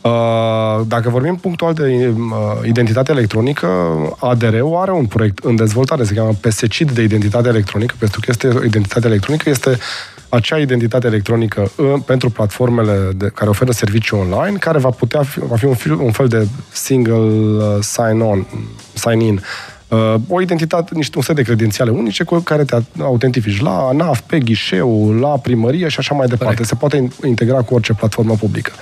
Uh, dacă vorbim punctual de uh, identitate electronică, ADR-ul are un proiect în dezvoltare, se cheamă PSCID de identitate electronică, pentru că este identitate electronică, este acea identitate electronică uh, pentru platformele de, care oferă servicii online, care va putea fi, va fi un, un fel de single sign-on, sign-in. Uh, o identitate, niște un set de credențiale unice cu care te autentifici la ANAF, pe ghișeu, la primărie și așa mai departe. Corect. Se poate integra cu orice platformă publică.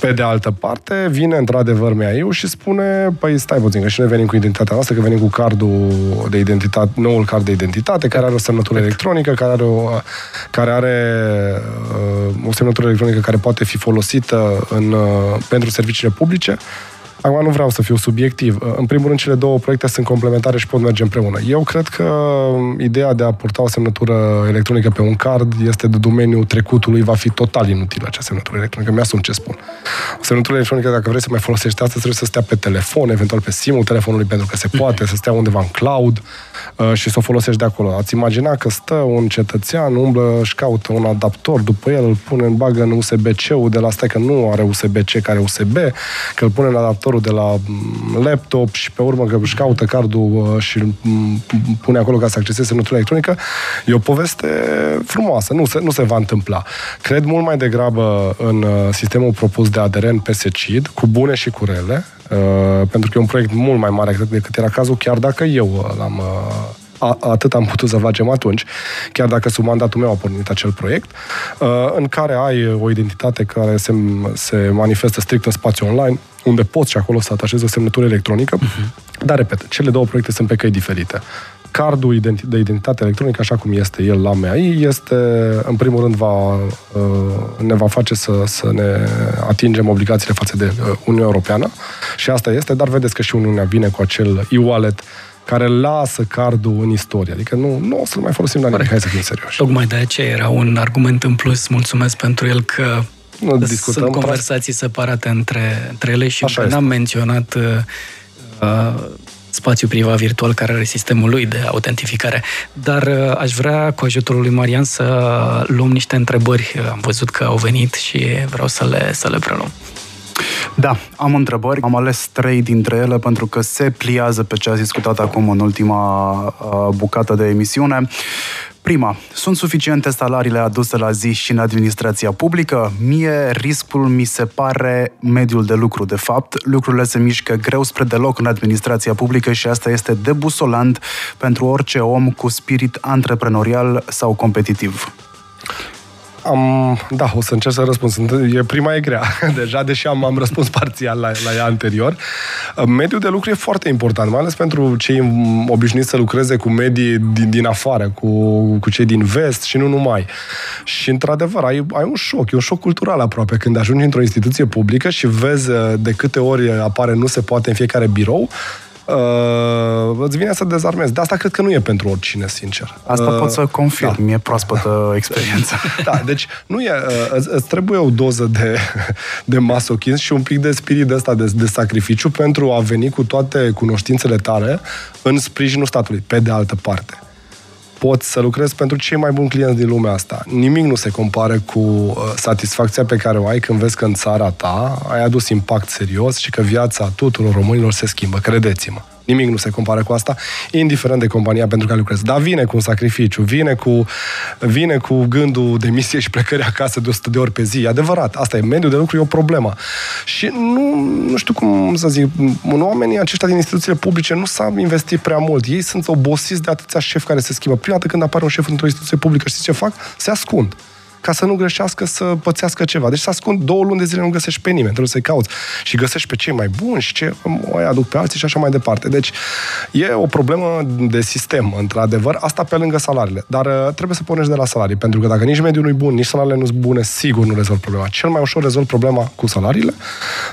Pe de altă parte, vine într-adevăr MEAIU și spune, păi stai puțin, că și noi venim cu identitatea noastră, că venim cu cardul de identitate, noul card de identitate, care are o semnătură electronică, care are o, care are uh, o semnătură electronică care poate fi folosită în, uh, pentru serviciile publice Acum nu vreau să fiu subiectiv. În primul rând, cele două proiecte sunt complementare și pot merge împreună. Eu cred că ideea de a purta o semnătură electronică pe un card este de domeniul trecutului, va fi total inutilă acea semnătură electronică. Mi-asum ce spun. O semnătură electronică, dacă vrei să mai folosești asta, trebuie să stea pe telefon, eventual pe simul telefonului, pentru că se poate, să stea undeva în cloud uh, și să o folosești de acolo. Ați imagina că stă un cetățean, umblă, și caută un adaptor, după el îl pune, în bagă în USB-C-ul de la asta, că nu are USB-C, care USB, că îl pune în adaptor adaptorul de la mm, laptop și pe urmă că își caută cardul uh, și îl mm, pune acolo ca să acceseze semnătura electronică, e o poveste frumoasă. Nu se, nu se va întâmpla. Cred mult mai degrabă în uh, sistemul propus de ADR în PSCID, cu bune și cu rele, uh, pentru că e un proiect mult mai mare decât era cazul, chiar dacă eu l-am a, atât am putut să facem atunci, chiar dacă sub mandatul meu a pornit acel proiect, uh, în care ai o identitate care se, se manifestă strict în spațiu online, unde poți și acolo să atașezi o semnătură electronică, uh-huh. dar, repet, cele două proiecte sunt pe căi diferite. Cardul de identitate electronică, așa cum este el la MEAI, este, în primul rând, va, uh, ne va face să, să ne atingem obligațiile față de uh, Uniunea Europeană. Și asta este, dar vedeți că și Uniunea vine cu acel e-wallet care lasă cardul în istorie. Adică nu, nu o să-l mai folosim la nimic. Hai să fim serioși. Tocmai de aceea era un argument în plus. Mulțumesc pentru el că nu discutăm sunt conversații separate între, între ele și Așa n-am menționat uh, uh, spațiu privat virtual care are sistemul lui de autentificare. Dar uh, aș vrea, cu ajutorul lui Marian, să luăm niște întrebări. Am văzut că au venit și vreau să le, să le preluăm. Da, am întrebări. Am ales trei dintre ele pentru că se pliază pe ce a discutat acum în ultima uh, bucată de emisiune. Prima, sunt suficiente salariile aduse la zi și în administrația publică? Mie riscul mi se pare mediul de lucru, de fapt. Lucrurile se mișcă greu spre deloc în administrația publică și asta este debusolant pentru orice om cu spirit antreprenorial sau competitiv. Am, da, o să încerc să răspund. Sunt, e, prima e grea, deja, deși am, am răspuns parțial la, la ea anterior. Mediul de lucru e foarte important, mai ales pentru cei obișnuiți să lucreze cu medii din, din afară, cu, cu cei din vest și nu numai. Și, într-adevăr, ai, ai un șoc, e un șoc cultural aproape, când ajungi într-o instituție publică și vezi de câte ori apare nu se poate în fiecare birou, uh, îți vine să dezarmezi. De asta cred că nu e pentru oricine, sincer. Asta uh, pot să confirm, da. e proaspătă experiență. da, deci nu e, uh, îți, îți trebuie o doză de, de masochism și un pic de spirit de ăsta de, de sacrificiu pentru a veni cu toate cunoștințele tale în sprijinul statului, pe de altă parte poți să lucrezi pentru cei mai buni clienți din lumea asta. Nimic nu se compară cu uh, satisfacția pe care o ai când vezi că în țara ta ai adus impact serios și că viața tuturor românilor se schimbă, credeți-mă. Nimic nu se compară cu asta, indiferent de compania pentru care lucrezi. Dar vine cu un sacrificiu, vine cu, vine cu gândul de misie și plecări acasă de 100 de ori pe zi. E adevărat, asta e, mediul de lucru e o problemă. Și nu, nu știu cum să zic, oamenii aceștia din instituțiile publice nu s-au investit prea mult. Ei sunt obosiți de atâția șefi care se schimbă. Prima dată când apare un șef într-o instituție publică, știți ce fac? Se ascund ca să nu greșească, să pățească ceva. Deci să ascund două luni de zile, nu găsești pe nimeni, trebuie să-i cauți. Și găsești pe cei mai buni și ce o aduc pe alții și așa mai departe. Deci e o problemă de sistem, într-adevăr, asta pe lângă salariile. Dar uh, trebuie să pornești de la salarii, pentru că dacă nici mediul nu-i bun, nici salariile nu sunt bune, sigur nu rezolv problema. Cel mai ușor rezolv problema cu salariile,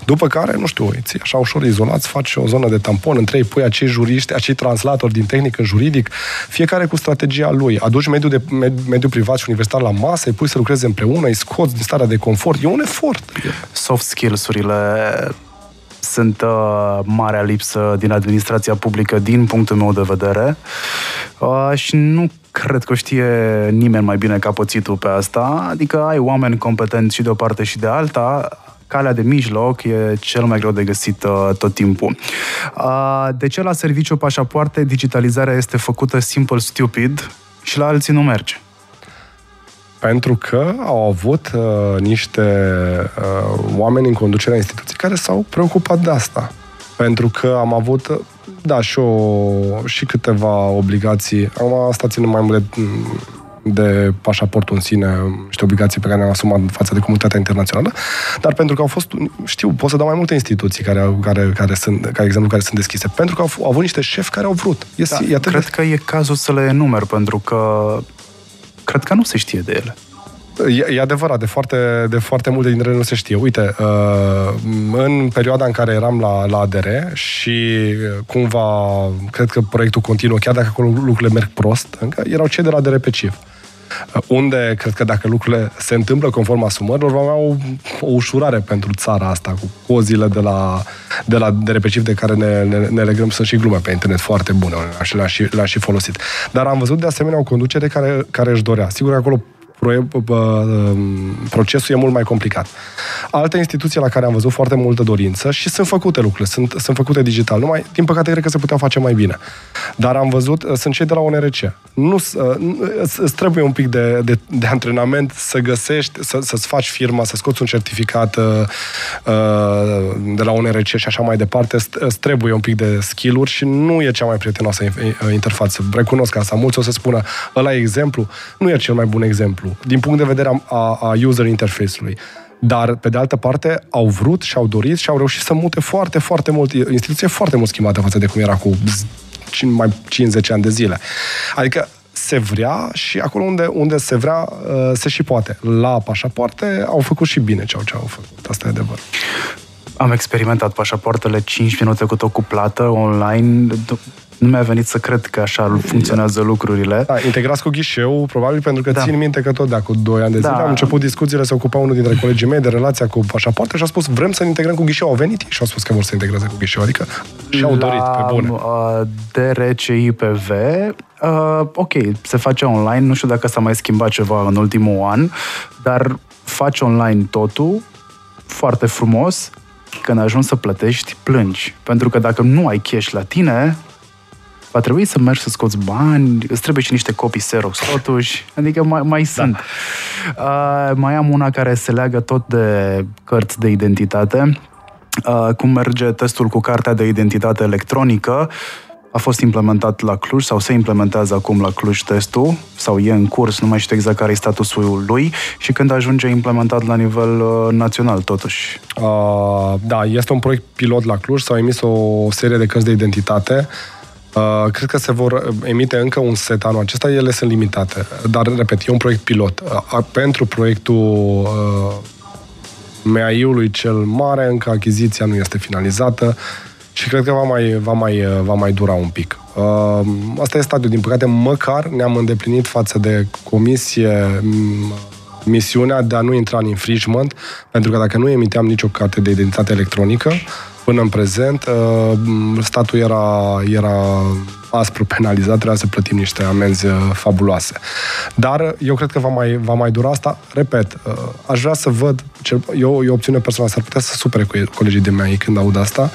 după care, nu știu, ții așa ușor izolați, faci o zonă de tampon, între ei pui acei juriști, acei translatori din tehnică juridic, fiecare cu strategia lui. Aduci mediul, de, mediul privat și universitar la masă, îi pui să lucreze împreună, îi scoți din starea de confort. E un efort. Soft skills-urile sunt uh, marea lipsă din administrația publică din punctul meu de vedere uh, și nu cred că știe nimeni mai bine ca pățitul pe asta, adică ai oameni competenți și de o parte și de alta, calea de mijloc e cel mai greu de găsit uh, tot timpul. Uh, de ce la serviciu pașapoarte digitalizarea este făcută simple stupid și la alții nu merge? Pentru că au avut uh, niște uh, oameni în conducerea instituției care s-au preocupat de asta. Pentru că am avut, uh, da, și, o, și câteva obligații. Am asta ține mai mult de, de pașaportul în sine, niște obligații pe care le-am asumat față de comunitatea internațională, dar pentru că au fost, știu, pot să dau mai multe instituții care, care, care sunt, ca exemplu, care sunt deschise, pentru că au, au avut niște șefi care au vrut. E, da, e cred de... că e cazul să le enumer, pentru că cred că nu se știe de ele. E, e adevărat, de foarte, de foarte multe dintre ele nu se știe. Uite, uh, în perioada în care eram la, la ADR și uh, cumva, cred că proiectul continuă, chiar dacă acolo lucrurile merg prost, încă erau cei de la ADR pe CIF uh, unde cred că dacă lucrurile se întâmplă conform asumărilor, vom avea o, o ușurare pentru țara asta, cu cozile de la, de la de repeciv de care ne, ne, ne legăm, sunt și glume pe internet foarte bune, și le-a și, le și folosit. Dar am văzut de asemenea o conducere care, care își dorea. Sigur că acolo procesul e mult mai complicat. Alte instituții la care am văzut foarte multă dorință și sunt făcute lucrurile, sunt, sunt făcute digital. Numai, din păcate, cred că se puteau face mai bine. Dar am văzut, uh, sunt cei de la ONRC. Nu, uh, îți trebuie un pic de, de, de antrenament să găsești, să, să-ți faci firma, să scoți un certificat uh, de la ONRC și așa mai departe. Îți trebuie un pic de skill-uri și nu e cea mai prietenoasă interfață. Recunosc asta. Mulți o să spună, ăla e exemplu. Nu e cel mai bun exemplu din punct de vedere a, a user interface-ului. Dar, pe de altă parte, au vrut și au dorit și au reușit să mute foarte, foarte mult, instituție foarte mult schimbată față de cum era cu mai 50 ani de zile. Adică se vrea și acolo unde, unde se vrea, uh, se și poate. La pașapoarte au făcut și bine ce au, ce au făcut. Asta e adevăr. Am experimentat pașapoartele 5 minute cu tot cu plată online nu mi-a venit să cred că așa funcționează lucrurile. Da, integrați cu ghișeu, probabil pentru că da. țin minte că tot de acum 2 ani de zile da. am început discuțiile, se ocupa unul dintre colegii mei de relația cu pașapoarte și a spus vrem să ne integrăm cu ghișeu. Au venit și au spus că vor să integreze cu ghișeu, adică și-au dorit pe bune. Uh, DRCIPV Uh, ok, se face online, nu știu dacă s-a mai schimbat ceva în ultimul an, dar faci online totul, foarte frumos, când ajungi să plătești, plângi. Pentru că dacă nu ai cash la tine, va trebui să mergi să scoți bani, îți trebuie și niște copii Xerox totuși, adică mai, mai da. sunt. Uh, mai am una care se leagă tot de cărți de identitate, uh, cum merge testul cu cartea de identitate electronică, a fost implementat la Cluj sau se implementează acum la Cluj testul? Sau e în curs, nu mai știu exact care e statusul lui. Și când ajunge implementat la nivel uh, național totuși. Uh, da, este un proiect pilot la Cluj, s-au emis o serie de cărți de identitate. Uh, cred că se vor emite încă un set anul acesta, ele sunt limitate. Dar, repet, e un proiect pilot. Uh, pentru proiectul uh, MAI-ului cel mare, încă achiziția nu este finalizată și cred că va mai, va mai, va mai dura un pic. Uh, asta e stadiul. Din păcate, măcar ne-am îndeplinit față de comisie misiunea de a nu intra în infringement, pentru că dacă nu emiteam nicio carte de identitate electronică, până în prezent, uh, statul era, era aspru penalizat, trebuia să plătim niște amenzi uh, fabuloase. Dar eu cred că va mai, va mai dura asta. Repet, uh, aș vrea să văd, eu, e o opțiune personală, s-ar putea să supere cu colegii de mei când aud asta,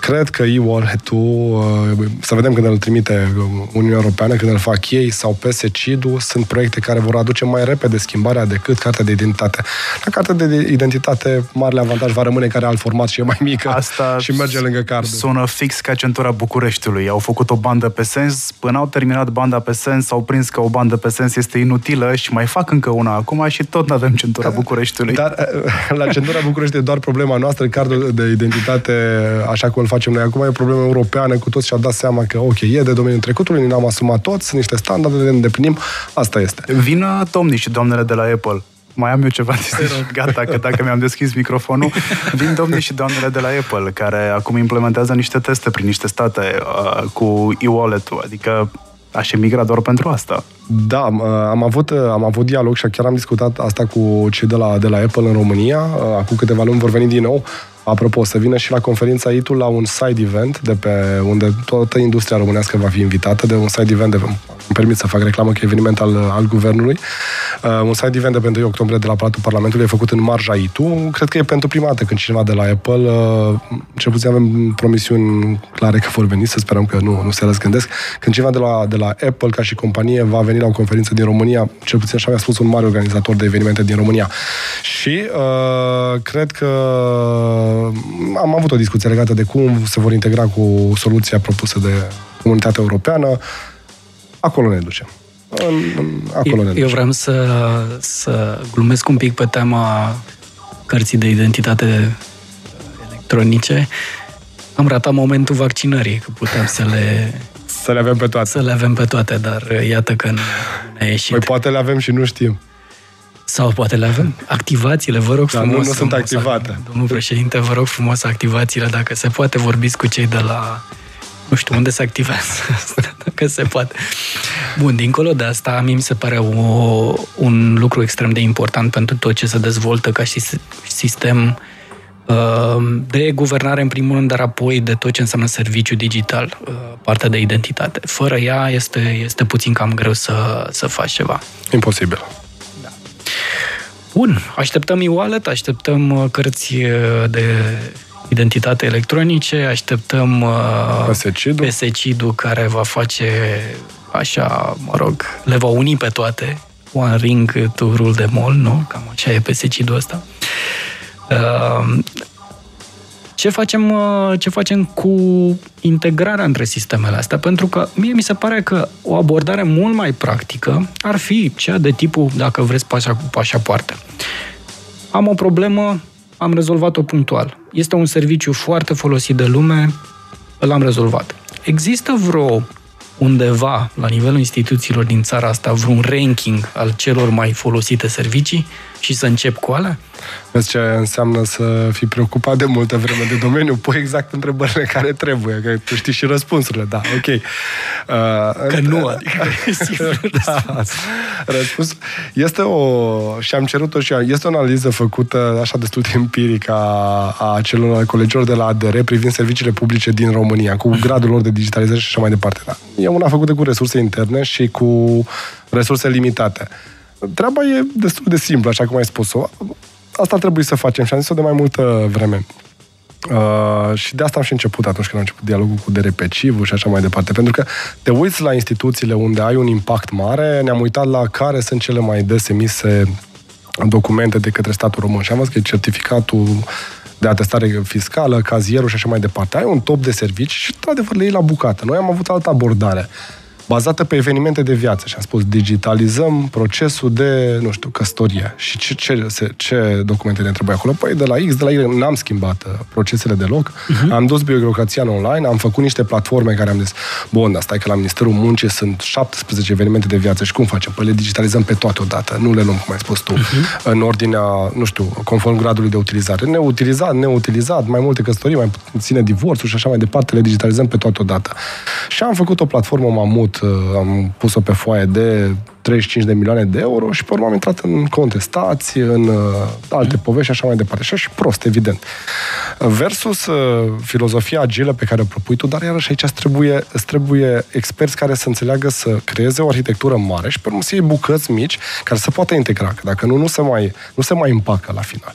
Cred că e-wallet-ul, uh, să vedem când îl trimite Uniunea Europeană, când îl fac ei, sau PSCID-ul, sunt proiecte care vor aduce mai repede schimbarea decât cartea de identitate. La cartea de identitate, marele avantaj va rămâne care alt format și e mai mică Asta și merge lângă card. Sună fix ca centura Bucureștiului. Au făcut o bandă pe sens, până au terminat banda pe sens, au prins că o bandă pe sens este inutilă și mai fac încă una acum și tot nu avem centura Bucureștiului. Dar uh, la centura București e doar problema noastră, cardul de identitate, așa cum îl facem noi acum, e o problemă europeană, cu toți și-au dat seama că, ok, e de domeniul trecutului, ne-am asumat toți, sunt niște standarde, le îndeplinim, asta este. Vină domnii și doamnele de la Apple mai am eu ceva de zis. Gata, că dacă mi-am deschis microfonul, vin domnii și doamnele de la Apple, care acum implementează niște teste prin niște state uh, cu e-wallet-ul, adică aș emigra doar pentru asta. Da, am avut, am avut dialog și chiar am discutat asta cu cei de la, de la Apple în România. Acum câteva luni vor veni din nou. Apropo, să vină și la conferința ITU la un side event de pe unde toată industria românească va fi invitată, de un side event de îmi permit să fac reclamă că e eveniment al, al guvernului. Uh, un side event de pe 1 octombrie de la Palatul Parlamentului e făcut în marja ITU. Cred că e pentru prima dată când cineva de la Apple, uh, cel puțin avem promisiuni clare că vor veni, să sperăm că nu, nu se răzgândesc, când cineva de la, de la Apple ca și companie va veni la o conferință din România, cel puțin așa mi-a spus un mare organizator de evenimente din România. Și uh, cred că am avut o discuție legată de cum se vor integra cu soluția propusă de comunitatea europeană acolo ne ducem. Acolo eu, ne ducem. Eu vreau să, să glumesc un pic pe tema cărții de identitate electronice. Am ratat momentul vaccinării, că putem să le... Să le avem pe toate. Să le avem pe toate, dar iată că nu ne-a ieșit. Păi poate le avem și nu știm. Sau poate le avem. Activațiile, vă rog frumos. Dar nu, nu sunt activate. Domnul președinte, vă rog frumos activațiile, dacă se poate vorbiți cu cei de la nu știu unde se activează asta, dacă se poate. Bun, dincolo de asta, mie mi se pare o, un lucru extrem de important pentru tot ce se dezvoltă ca și sistem uh, de guvernare în primul rând, dar apoi de tot ce înseamnă serviciu digital, uh, partea de identitate. Fără ea este, este puțin cam greu să, să faci ceva. Imposibil. Da. Bun, așteptăm e-wallet, așteptăm uh, cărți de identitate electronice, așteptăm uh, PSCID-ul. PSCID-ul care va face așa, mă rog, le va uni pe toate. One ring to rule them all, nu? Cam așa e PSCID-ul ăsta. Uh, ce facem, uh, ce facem cu integrarea între sistemele astea? Pentru că mie mi se pare că o abordare mult mai practică ar fi cea de tipul, dacă vreți, pașapoarte. Am o problemă, am rezolvat-o punctual. Este un serviciu foarte folosit de lume, l-am rezolvat. Există vreo undeva, la nivelul instituțiilor din țara asta, vreun ranking al celor mai folosite servicii și să încep cu alea? Vezi ce înseamnă să fii preocupat de multă vreme de domeniu? Pui exact întrebările care trebuie, că tu știi și răspunsurile, da, ok. Uh, că nu, adică da, răspuns. Este o, și am cerut-o și este o analiză făcută așa destul de empirică a, a celor colegilor de la ADR privind serviciile publice din România, cu gradul lor de digitalizare și așa mai departe. Da. E una făcută cu resurse interne și cu resurse limitate. Treaba e destul de simplă, așa cum ai spus-o asta trebuie să facem și am zis-o de mai multă vreme. Uh, și de asta am și început atunci când am început dialogul cu DRP Civu și așa mai departe. Pentru că te uiți la instituțiile unde ai un impact mare, ne-am uitat la care sunt cele mai des emise documente de către statul român și am văzut că e certificatul de atestare fiscală, cazierul și așa mai departe. Ai un top de servicii și, într-adevăr, le iei la bucată. Noi am avut altă abordare bazată pe evenimente de viață și am spus digitalizăm procesul de, nu știu, căsătorie. Și ce, ce, ce documente ne trebuie acolo? Păi de la X, de la Y, n-am schimbat uh, procesele deloc. Uh-huh. Am dus birocrația în online, am făcut niște platforme care am zis, bun, dar stai că la Ministerul Muncii sunt 17 evenimente de viață și cum facem? Păi le digitalizăm pe toate odată, nu le luăm, cum ai spus tu, uh-huh. în ordinea, nu știu, conform gradului de utilizare. Neutilizat, neutilizat, mai multe căsătorii, mai puține divorțuri și așa mai departe, le digitalizăm pe toate odată. Și am făcut o platformă mamut Uh, am pus-o pe foaie de 35 de milioane de euro și pe urmă am intrat în contestații, în uh, alte mm. povești și așa mai departe. Și și prost, evident. Versus uh, filozofia agilă pe care o propui tu, dar iarăși aici îți trebuie, îți trebuie experți care să înțeleagă să creeze o arhitectură mare și pe urmă să iei bucăți mici care să poată integra, că dacă nu, nu se mai, nu se mai împacă la final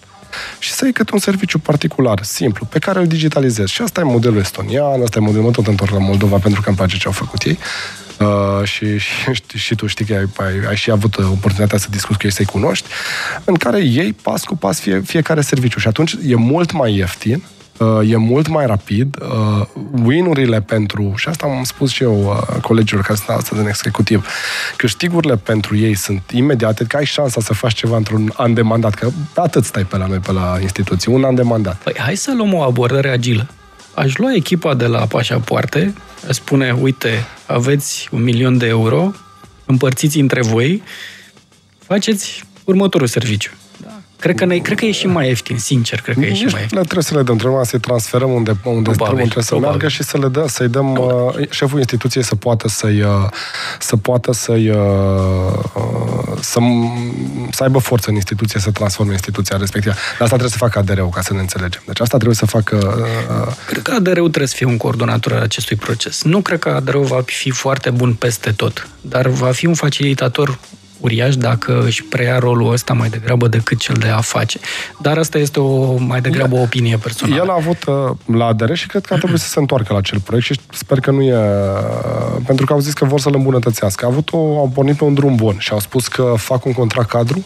și să iei câte un serviciu particular, simplu, pe care îl digitalizezi. Și asta e modelul estonian, asta e modelul, mă tot întorc la Moldova pentru că îmi place ce au făcut ei. Uh, și, și, și tu știi că ai, ai, ai și avut oportunitatea să discuți cu ei, să-i cunoști, în care ei pas cu pas fie, fiecare serviciu. Și atunci e mult mai ieftin, uh, e mult mai rapid. Uh, win-urile pentru, și asta am spus și eu uh, colegilor care sunt astăzi în executiv, câștigurile pentru ei sunt imediate, că ai șansa să faci ceva într-un an de mandat, că atât stai pe la noi, pe la instituții, un an de mandat. Păi hai să luăm o abordare agilă. Aș lua echipa de la pașapoarte, spune, uite, aveți un milion de euro, împărțiți între voi, faceți următorul serviciu. Cred că, ne, cred că e și mai ieftin, sincer, cred că e și mai ieftin. Le trebuie să le dăm, trebuie să-i transferăm unde, unde probabil, trebuie să meargă și să le dăm, să-i dăm uh, șeful instituției să poată să-i, uh, să poată să-i, uh, uh, să, să aibă forță în instituție să transforme instituția respectivă. Dar asta trebuie să facă ADR-ul, ca să ne înțelegem. Deci asta trebuie să facă... Uh, uh, cred că ADR-ul trebuie să fie un coordonator al acestui proces. Nu cred că ADR-ul va fi foarte bun peste tot, dar va fi un facilitator uriaș dacă își preia rolul ăsta mai degrabă decât cel de a face. Dar asta este o mai degrabă o opinie personală. El a avut uh, la ADR și cred că a trebuit să se întoarcă la acel proiect și sper că nu e... Uh, pentru că au zis că vor să-l îmbunătățească. A avut o, au pornit pe un drum bun și au spus că fac un contract cadru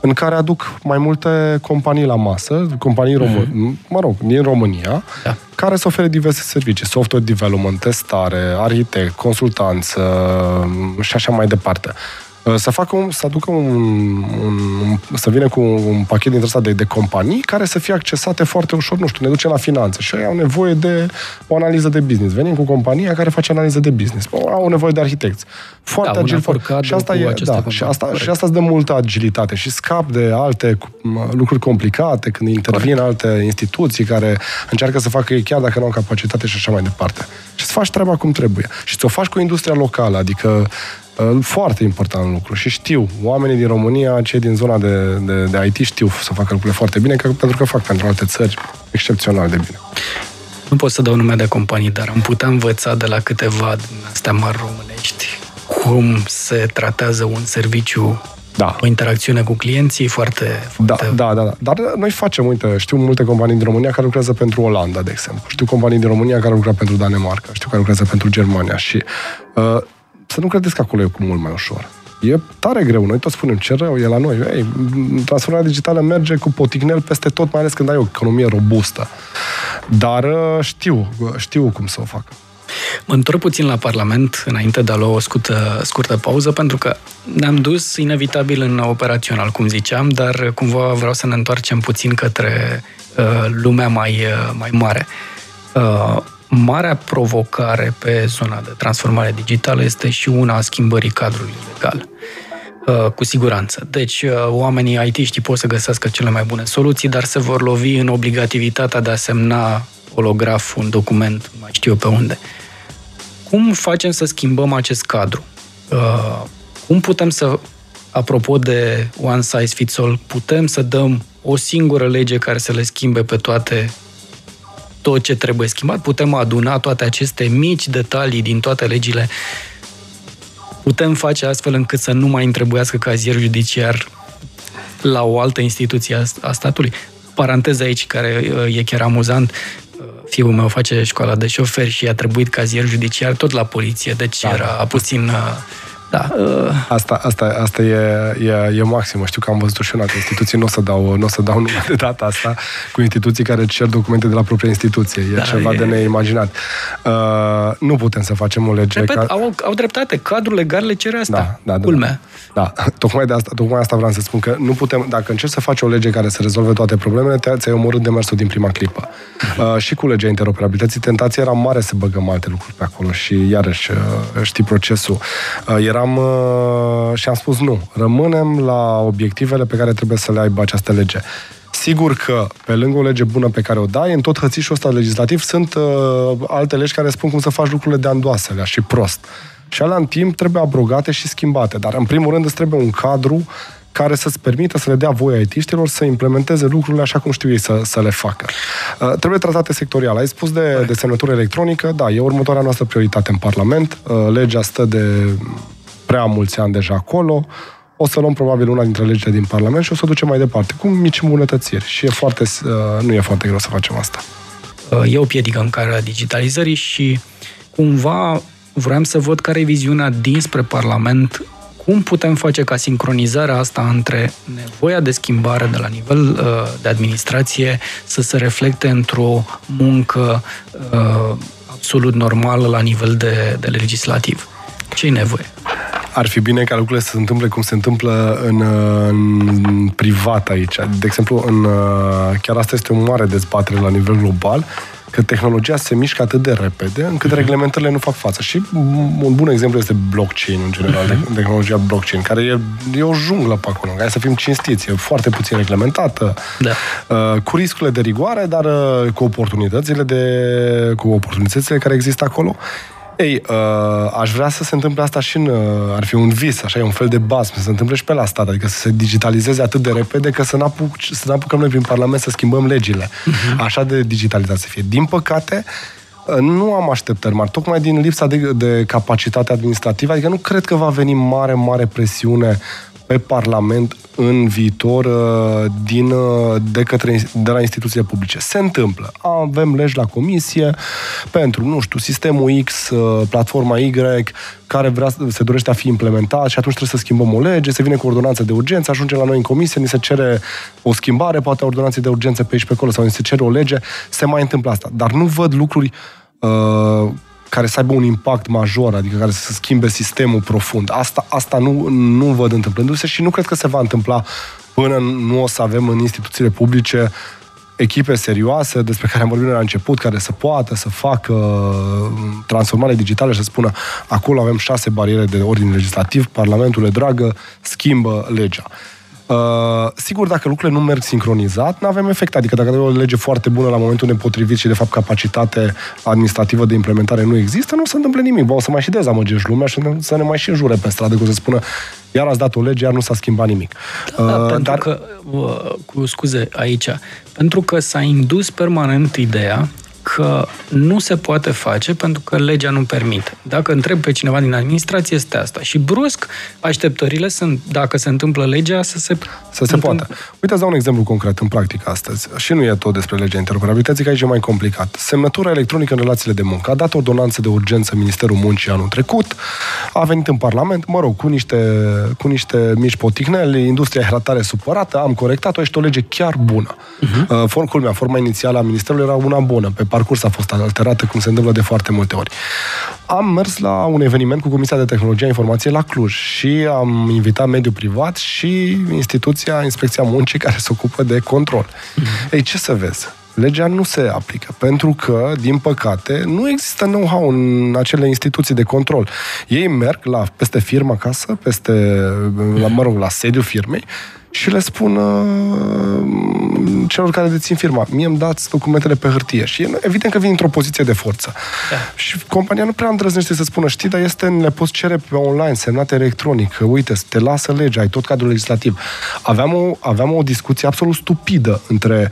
în care aduc mai multe companii la masă, companii române, mm-hmm. mă rog, din România, da. care să ofere diverse servicii, software development, testare, arhitect, consultanță și așa mai departe. Uh, să facă un, să aducă un, un, un să vină cu un pachet dintre ăsta de, de companii care să fie accesate foarte ușor, nu știu, ne duce la finanțe și ei au nevoie de o analiză de business. Venim cu compania care face analiză de business. Au nevoie de arhitecți. Foarte da, agil. Foarte. Și asta, e, da, și, asta, și asta îți dă multă agilitate și scap de alte lucruri complicate când intervin Corect. alte instituții care încearcă să facă ei chiar dacă nu au capacitate și așa mai departe. Și să faci treaba cum trebuie. Și să o faci cu industria locală, adică foarte important lucru și știu, oamenii din România, cei din zona de, de, de IT știu să facă lucrurile foarte bine, că, pentru că fac pentru alte țări excepțional de bine. Nu pot să dau nume de companii, dar am putea învăța de la câteva din astea mari românești cum se tratează un serviciu da. o interacțiune cu clienții foarte, foarte... Da, da, da, da. Dar noi facem, uite, știu multe companii din România care lucrează pentru Olanda, de exemplu. Știu companii din România care lucrează pentru Danemarca, știu care lucrează pentru Germania și uh, să nu credeți că acolo e cu mult mai ușor. E tare greu. Noi tot spunem ce rău e la noi. Ei, transformarea digitală merge cu poticnel peste tot, mai ales când ai o economie robustă. Dar uh, știu, știu cum să o fac. Mă întorc puțin la Parlament înainte de a lua o scurtă, scurtă pauză, pentru că ne-am dus inevitabil în operațional, cum ziceam, dar cumva vreau să ne întoarcem puțin către uh, lumea mai, uh, mai mare. Uh, marea provocare pe zona de transformare digitală este și una a schimbării cadrului legal. Uh, cu siguranță. Deci, uh, oamenii IT-știi pot să găsească cele mai bune soluții, dar se vor lovi în obligativitatea de a semna holograf un document, mai știu eu pe unde. Cum facem să schimbăm acest cadru? Uh, cum putem să, apropo de one size fits all, putem să dăm o singură lege care să le schimbe pe toate tot ce trebuie schimbat, putem aduna toate aceste mici detalii din toate legile, putem face astfel încât să nu mai întrebuiască cazier judiciar la o altă instituție a statului. Paranteza aici, care uh, e chiar amuzant, uh, fiul meu face școala de șofer și a trebuit cazier judiciar tot la poliție, deci da, era da. puțin uh, Da. Uh... Asta, asta, asta e, e, e maximă. Știu că am văzut și în alte instituții, nu o să dau, n-o să dau numai de data asta, cu instituții care cer documente de la propria instituție. E da, ceva e... de neimaginat. Uh, nu putem să facem o lege... Repet, ca... au, au dreptate. Cadrul legal le cere asta. Da, da, da, Culmea. Da, da. Tocmai, de asta, tocmai asta vreau să spun, că nu putem, dacă încerci să faci o lege care să rezolve toate problemele, te, ți-ai omorât demersul din prima clipă. Uh, și cu legea interoperabilității, tentația era mare să băgăm alte lucruri pe acolo și iarăși uh, știi procesul. Uh, eram uh, și am spus nu, rămânem la obiectivele pe care trebuie să le aibă această lege. Sigur că, pe lângă o lege bună pe care o dai, în tot hățișul ăsta legislativ sunt uh, alte legi care spun cum să faci lucrurile de andoasele și prost. Și alea în timp trebuie abrogate și schimbate. Dar, în primul rând, îți trebuie un cadru care să-ți permită să le dea voie IT-știlor să implementeze lucrurile așa cum știu ei să, să le facă. Uh, trebuie tratate sectorial. Ai spus de, de semnătură electronică, da, e următoarea noastră prioritate în Parlament. Uh, legea stă de prea mulți ani deja acolo. O să luăm probabil una dintre legile din Parlament și o să o ducem mai departe, cu mici îmbunătățiri. Și e foarte, uh, nu e foarte greu să facem asta. Uh, e o piedică în care digitalizării și cumva vreau să văd care e viziunea dinspre Parlament cum putem face ca sincronizarea asta între nevoia de schimbare de la nivel uh, de administrație să se reflecte într-o muncă uh, absolut normală la nivel de, de legislativ? Ce e nevoie? Ar fi bine ca lucrurile să se întâmple cum se întâmplă în, în privat aici. De exemplu, în, chiar asta este o mare dezbatere la nivel global, că tehnologia se mișcă atât de repede încât uh-huh. reglementările nu fac față. Și un bun exemplu este blockchain, în general, uh-huh. tehnologia blockchain, care e, e o junglă pe acolo. Hai să fim cinstiți, e foarte puțin reglementată, da. uh, cu riscurile de rigoare, dar uh, cu oportunitățile de, cu oportunitățile care există acolo. Ei, uh, aș vrea să se întâmple asta și în, uh, ar fi un vis, așa, e un fel de bas, să se întâmple și pe la stat, adică să se digitalizeze atât de repede că să nu să apucăm noi prin Parlament să schimbăm legile. Uh-huh. Așa de digitalizat să fie. Din păcate, uh, nu am așteptări mari, tocmai din lipsa de, de capacitate administrativă, adică nu cred că va veni mare, mare presiune pe Parlament în viitor uh, din, uh, de, către, de la instituțiile publice. Se întâmplă. Avem legi la comisie pentru, nu știu, sistemul X, uh, platforma Y, care vrea, se dorește a fi implementat și atunci trebuie să schimbăm o lege, se vine cu ordonanță de urgență, ajunge la noi în comisie, ni se cere o schimbare, poate ordonanțe de urgență pe aici pe acolo sau ni se cere o lege, se mai întâmplă asta. Dar nu văd lucruri uh, care să aibă un impact major, adică care să schimbe sistemul profund. Asta, asta nu, nu văd întâmplându-se și nu cred că se va întâmpla până nu o să avem în instituțiile publice echipe serioase despre care am vorbit la început, care să poată să facă transformare digitală și să spună acolo avem șase bariere de ordine legislativ, Parlamentul e dragă, schimbă legea. Uh, sigur, dacă lucrurile nu merg sincronizat, nu avem efect. Adică dacă avem o lege foarte bună la momentul nepotrivit și, de fapt, capacitate administrativă de implementare nu există, nu se întâmplă nimic. Ba, o să mai și dezamăgești lumea și să ne mai și înjure pe stradă, cu să spună iar ați dat o lege, iar nu s-a schimbat nimic. Da, uh, pentru dar... că, uh, cu scuze aici, pentru că s-a indus permanent ideea că nu se poate face pentru că legea nu permite. Dacă întreb pe cineva din administrație, este asta. Și brusc, așteptările sunt, dacă se întâmplă legea, să se... Să se poată. Uite, îți dau un exemplu concret în practică astăzi. Și nu e tot despre legea interoperabilității, că aici e mai complicat. Semnătura electronică în relațiile de muncă. A dat ordonanță de urgență Ministerul Muncii anul trecut, a venit în Parlament, mă rog, cu niște, cu niște mici poticneli, industria era tare supărată, am corectat-o, este o lege chiar bună. Uh-huh. Uh, form, culmea, forma inițială a Ministerului era una bună. Pe parcurs a fost alterată, cum se întâmplă de foarte multe ori. Am mers la un eveniment cu Comisia de Tehnologie a Informației la Cluj și am invitat mediul privat și instituția Inspecția Muncii care se ocupă de control. Mm-hmm. Ei, ce să vezi? legea nu se aplică, pentru că, din păcate, nu există know-how în acele instituții de control. Ei merg la, peste firma acasă, peste, la, mă rog, la sediul firmei și le spun uh, celor care dețin firma, mie îmi dați documentele pe hârtie. Și evident că vin într-o poziție de forță. Da. Și compania nu prea îndrăznește să spună, știi, dar este, le poți cere pe online, semnat electronic, că uite, te lasă legea, ai tot cadrul legislativ. Aveam o, aveam o discuție absolut stupidă între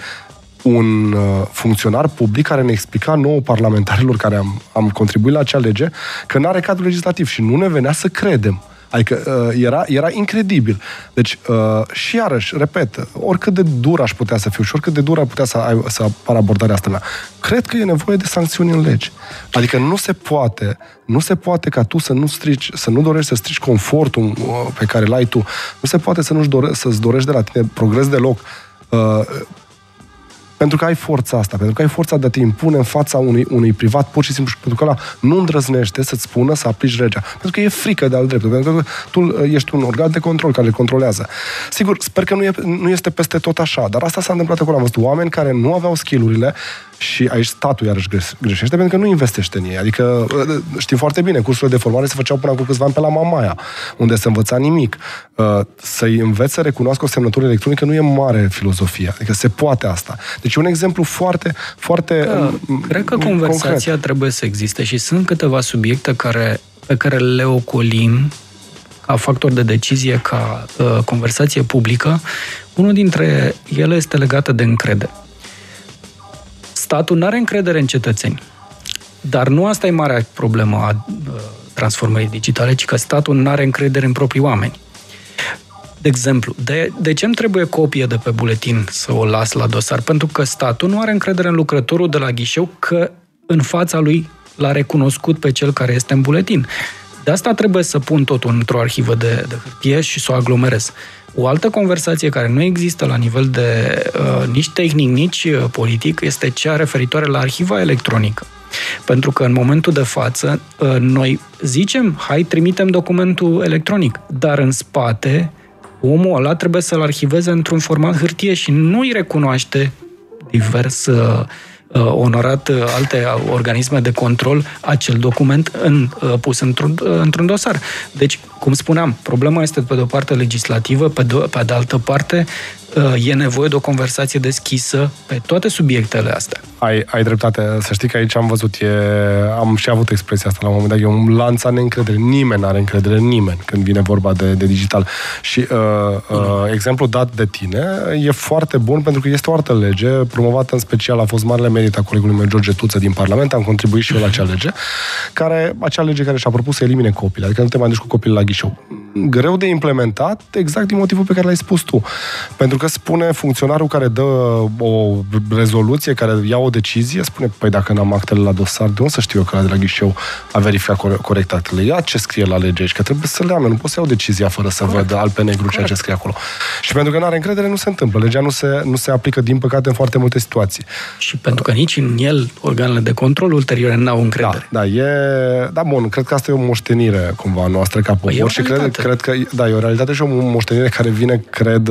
un uh, funcționar public care ne explica nouă parlamentarilor care am, am contribuit la acea lege că nu are cadru legislativ și nu ne venea să credem. Adică uh, era, era incredibil. Deci, uh, și iarăși, repet, oricât de dur aș putea să fiu și oricât de dur ar putea să, ai, să apară abordarea asta mea, cred că e nevoie de sancțiuni în lege. Adică nu se poate, nu se poate ca tu să nu strici, să nu dorești să strici confortul uh, pe care l-ai tu. Nu se poate să nu-ți dore, să-ți dorești de la tine progres deloc. Uh, pentru că ai forța asta, pentru că ai forța de a te impune în fața unui, unui privat, pur și simplu, pentru că ăla nu îndrăznește să-ți spună să aplici legea. Pentru că e frică de al dreptul, pentru că tu uh, ești un organ de control care le controlează. Sigur, sper că nu, e, nu este peste tot așa, dar asta s-a întâmplat acolo. Am văzut oameni care nu aveau skillurile și aici statul iarăși greșește pentru că nu investește în ei. Adică uh, știm foarte bine, cursurile de formare se făceau până acum câțiva ani pe la Mamaia, unde se învăța nimic. Uh, să-i înveți să recunoască o semnătură electronică nu e mare filozofia. Adică se poate asta. Deci un exemplu foarte, foarte că, Cred că conversația concret. trebuie să existe și sunt câteva subiecte care, pe care le ocolim ca factor de decizie, ca uh, conversație publică. Unul dintre ele este legat de încredere statul nu are încredere în cetățeni. Dar nu asta e marea problemă a transformării digitale, ci că statul nu are încredere în proprii oameni. De exemplu, de, de ce îmi trebuie copie de pe buletin să o las la dosar? Pentru că statul nu are încredere în lucrătorul de la ghișeu că în fața lui l-a recunoscut pe cel care este în buletin. De asta trebuie să pun totul într-o arhivă de, de hârtie și să o aglomerez. O altă conversație care nu există la nivel de uh, nici tehnic, nici uh, politic este cea referitoare la arhiva electronică. Pentru că în momentul de față uh, noi zicem, hai, trimitem documentul electronic, dar în spate omul ăla trebuie să-l arhiveze într-un format hârtie și nu îi recunoaște divers uh, uh, onorat uh, alte organisme de control acel document în, uh, pus într-un, uh, într-un dosar. Deci, cum spuneam, problema este pe de o parte legislativă, pe de, pe de altă parte Uh, e nevoie de o conversație deschisă pe toate subiectele astea. Ai, ai dreptate. Să știi că aici am văzut, e, am și avut expresia asta la un moment dat, e un lanț a neîncredere. Nimeni nu are încredere în nimeni când vine vorba de, de digital. Și uh, uh, exemplul dat de tine e foarte bun pentru că este o altă lege, promovată în special, a fost marele merit a colegului meu George Tuță din Parlament, am contribuit și eu la acea lege, care, acea lege care și-a propus să elimine copiii, adică nu te mai duci cu copilul la ghișeu. Greu de implementat, exact din motivul pe care l-ai spus tu. Pentru că spune funcționarul care dă o rezoluție, care ia o decizie, spune, păi dacă n-am actele la dosar, de unde să știu eu că la de la ghișeu a verificat corect actele? Ia ce scrie la lege aici, că trebuie să le am, nu pot să iau decizia fără să corect. văd al pe negru corect. ceea ce scrie acolo. Și pentru că nu are încredere, nu se întâmplă. Legea nu se, nu se aplică, din păcate, în foarte multe situații. Și pentru că nici în el organele de control ulterior n-au încredere. Da, da, e... Da, bun, cred că asta e o moștenire cumva noastră ca popor păi și cred, cred că, da, e o realitate și o moștenire care vine, cred,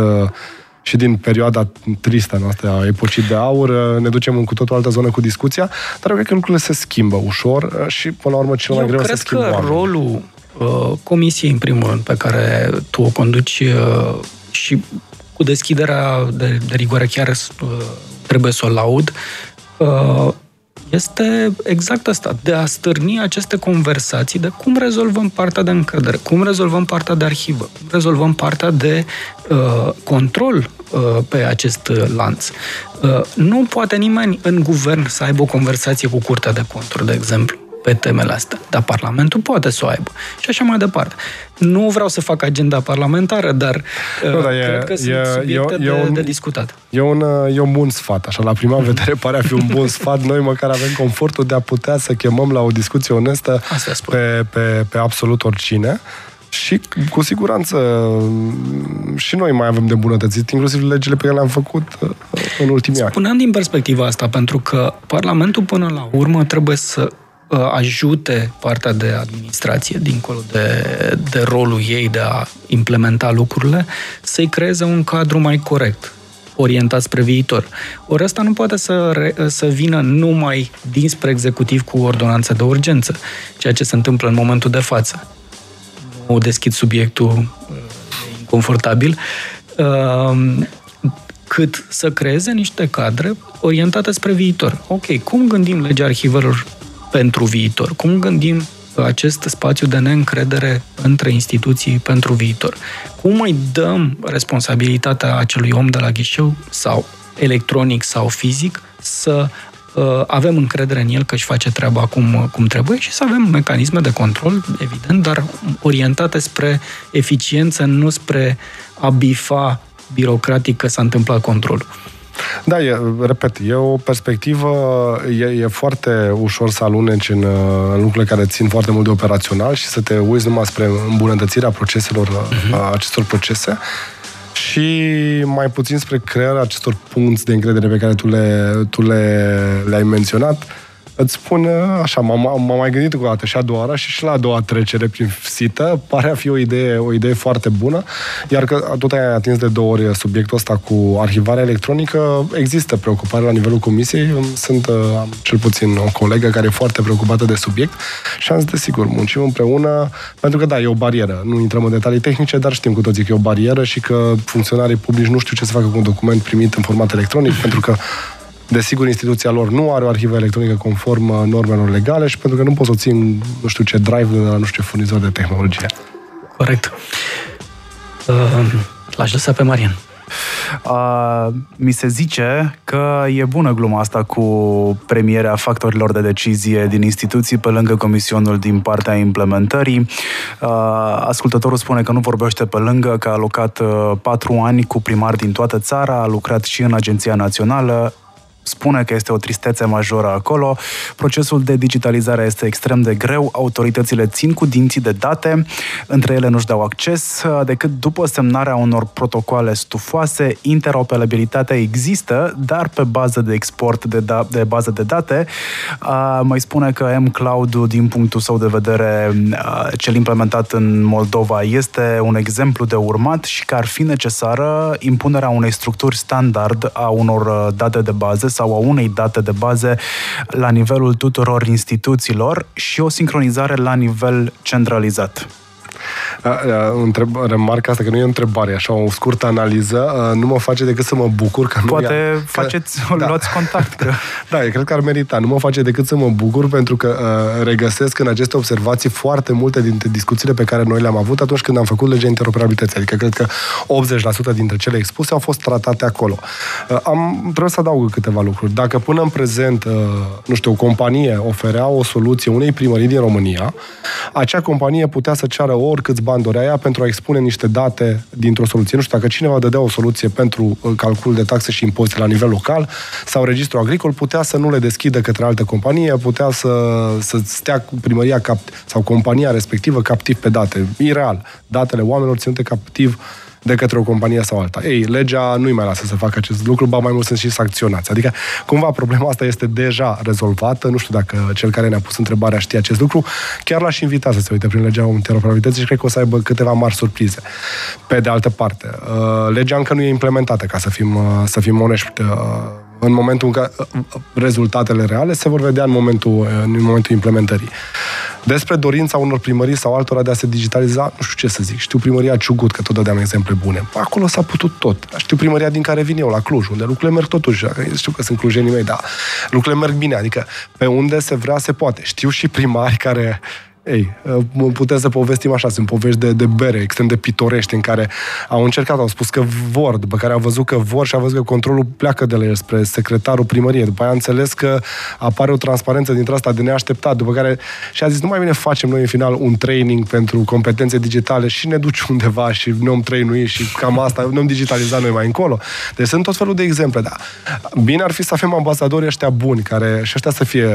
și din perioada tristă noastră a epocii de aur, ne ducem în cu totul altă zonă cu discuția, dar eu cred că lucrurile se schimbă ușor uh, și, până la urmă, cel mai eu greu se schimbă cred că rolul uh, comisiei, în primul rând, pe care tu o conduci uh, și cu deschiderea de, de rigoare chiar uh, trebuie să o laud, uh, este exact asta, de a stârni aceste conversații de cum rezolvăm partea de încredere, cum rezolvăm partea de arhivă, cum rezolvăm partea de uh, control uh, pe acest uh, lanț. Uh, nu poate nimeni în guvern să aibă o conversație cu Curtea de Conturi, de exemplu pe temele astea. Dar Parlamentul poate să o aibă. Și așa mai departe. Nu vreau să fac agenda parlamentară, dar, nu, dar cred e, că sunt e, subiecte e, de, e un, de discutat. E un, e un bun sfat. Așa, la prima vedere pare a fi un bun sfat. Noi măcar avem confortul de a putea să chemăm la o discuție onestă pe, pe, pe absolut oricine. Și cu siguranță și noi mai avem de bunătățit, inclusiv legile pe care le-am făcut uh, în ultimii ani. Spuneam din perspectiva asta, pentru că Parlamentul până la urmă trebuie să Uh, ajute partea de administrație, dincolo de, de rolul ei de a implementa lucrurile, să-i creeze un cadru mai corect, orientat spre viitor. Ori asta nu poate să, re, să vină numai dinspre executiv cu ordonanță de urgență, ceea ce se întâmplă în momentul de față. Nu deschid subiectul uh, inconfortabil, uh, cât să creeze niște cadre orientate spre viitor. Ok, cum gândim legea arhivelor pentru viitor? Cum gândim acest spațiu de neîncredere între instituții pentru viitor? Cum îi dăm responsabilitatea acelui om de la ghișeu sau electronic sau fizic să avem încredere în el că își face treaba cum, cum trebuie și să avem mecanisme de control, evident, dar orientate spre eficiență, nu spre a bifa birocratic că s-a întâmplat controlul. Da, e, repet, e o perspectivă, e, e foarte ușor să aluneci în, în lucrurile care țin foarte mult de operațional și să te uiți numai spre îmbunătățirea proceselor, uh-huh. acestor procese și mai puțin spre crearea acestor punți de încredere pe care tu le, tu le, le-ai menționat îți spun așa, m-am, m-am mai gândit cu o dată și a doua oară și și la a doua trecere prin sită, pare a fi o idee, o idee foarte bună, iar că tot ai atins de două ori subiectul ăsta cu arhivarea electronică, există preocupare la nivelul comisiei, sunt am cel puțin o colegă care e foarte preocupată de subiect și am zis, desigur, muncim împreună, pentru că da, e o barieră, nu intrăm în detalii tehnice, dar știm cu toții că e o barieră și că funcționarii publici nu știu ce să facă cu un document primit în format electronic, pentru că Desigur, instituția lor nu are o arhivă electronică conform uh, normelor legale și pentru că nu pot să o țin nu știu ce drive de la nu știu ce furnizor de tehnologie. Corect. Uh, l-aș lăsa pe Marian. Uh, mi se zice că e bună gluma asta cu premierea factorilor de decizie din instituții pe lângă comisionul din partea implementării. Uh, ascultătorul spune că nu vorbește pe lângă, că a alocat uh, patru ani cu primari din toată țara, a lucrat și în Agenția Națională, spune că este o tristețe majoră acolo. Procesul de digitalizare este extrem de greu, autoritățile țin cu dinții de date, între ele nu-și dau acces, decât după semnarea unor protocoale stufoase, interoperabilitatea există, dar pe bază de export de, da- de bază de date. mai spune că M-Cloud, din punctul său de vedere, cel implementat în Moldova, este un exemplu de urmat și că ar fi necesară impunerea unei structuri standard a unor date de bază sau a unei date de baze la nivelul tuturor instituțiilor și o sincronizare la nivel centralizat. Întreb, remarca asta că nu e o întrebare, așa o scurtă analiză, nu mă face decât să mă bucur că nu Poate ia, faceți, că, da. luați contact. Că... da, eu cred că ar merita. Nu mă face decât să mă bucur pentru că uh, regăsesc în aceste observații foarte multe dintre discuțiile pe care noi le-am avut atunci când am făcut legea interoperabilității. Adică cred că 80% dintre cele expuse au fost tratate acolo. Uh, am, trebuie să adaug câteva lucruri. Dacă până în prezent, uh, nu știu, o companie oferea o soluție unei primării din România, acea companie putea să ceară oricâți bani dorea ea pentru a expune niște date dintr-o soluție. Nu știu, dacă cineva dădea o soluție pentru uh, calcul de taxe și impozite la nivel local sau registru agricol, putea să nu le deschidă către altă companie, putea să, să stea cu primăria cap, sau compania respectivă captiv pe date. Ireal. Datele oamenilor ținute captiv de către o companie sau alta. Ei, legea nu-i mai lasă să facă acest lucru, ba mai mult sunt și sancționați. Adică, cumva, problema asta este deja rezolvată. Nu știu dacă cel care ne-a pus întrebarea știe acest lucru. Chiar l-aș invita să se uite prin legea interoperabilității și cred că o să aibă câteva mari surprize. Pe de altă parte, uh, legea încă nu e implementată, ca să fim, uh, să fim onești uh, în momentul în care rezultatele reale se vor vedea în momentul, în momentul implementării. Despre dorința unor primării sau altora de a se digitaliza, nu știu ce să zic. Știu primăria Ciugut, că tot dădeam exemple bune. Acolo s-a putut tot. Știu primăria din care vin eu, la Cluj, unde lucrurile merg totuși. Știu că sunt clujenii mei, dar lucrurile merg bine. Adică pe unde se vrea, se poate. Știu și primari care ei, putem să povestim așa, sunt povești de, de bere extrem de pitorești în care au încercat, au spus că vor, după care au văzut că vor și au văzut că controlul pleacă de la el spre secretarul primăriei. După aia a înțeles că apare o transparență dintre asta de neașteptat, după care și a zis, nu mai bine facem noi în final un training pentru competențe digitale și ne duci undeva și ne om trainui și cam asta, ne om digitaliza noi mai încolo. Deci sunt tot felul de exemple, da. Bine ar fi să avem ambasadori ăștia buni, care și ăștia să fie uh,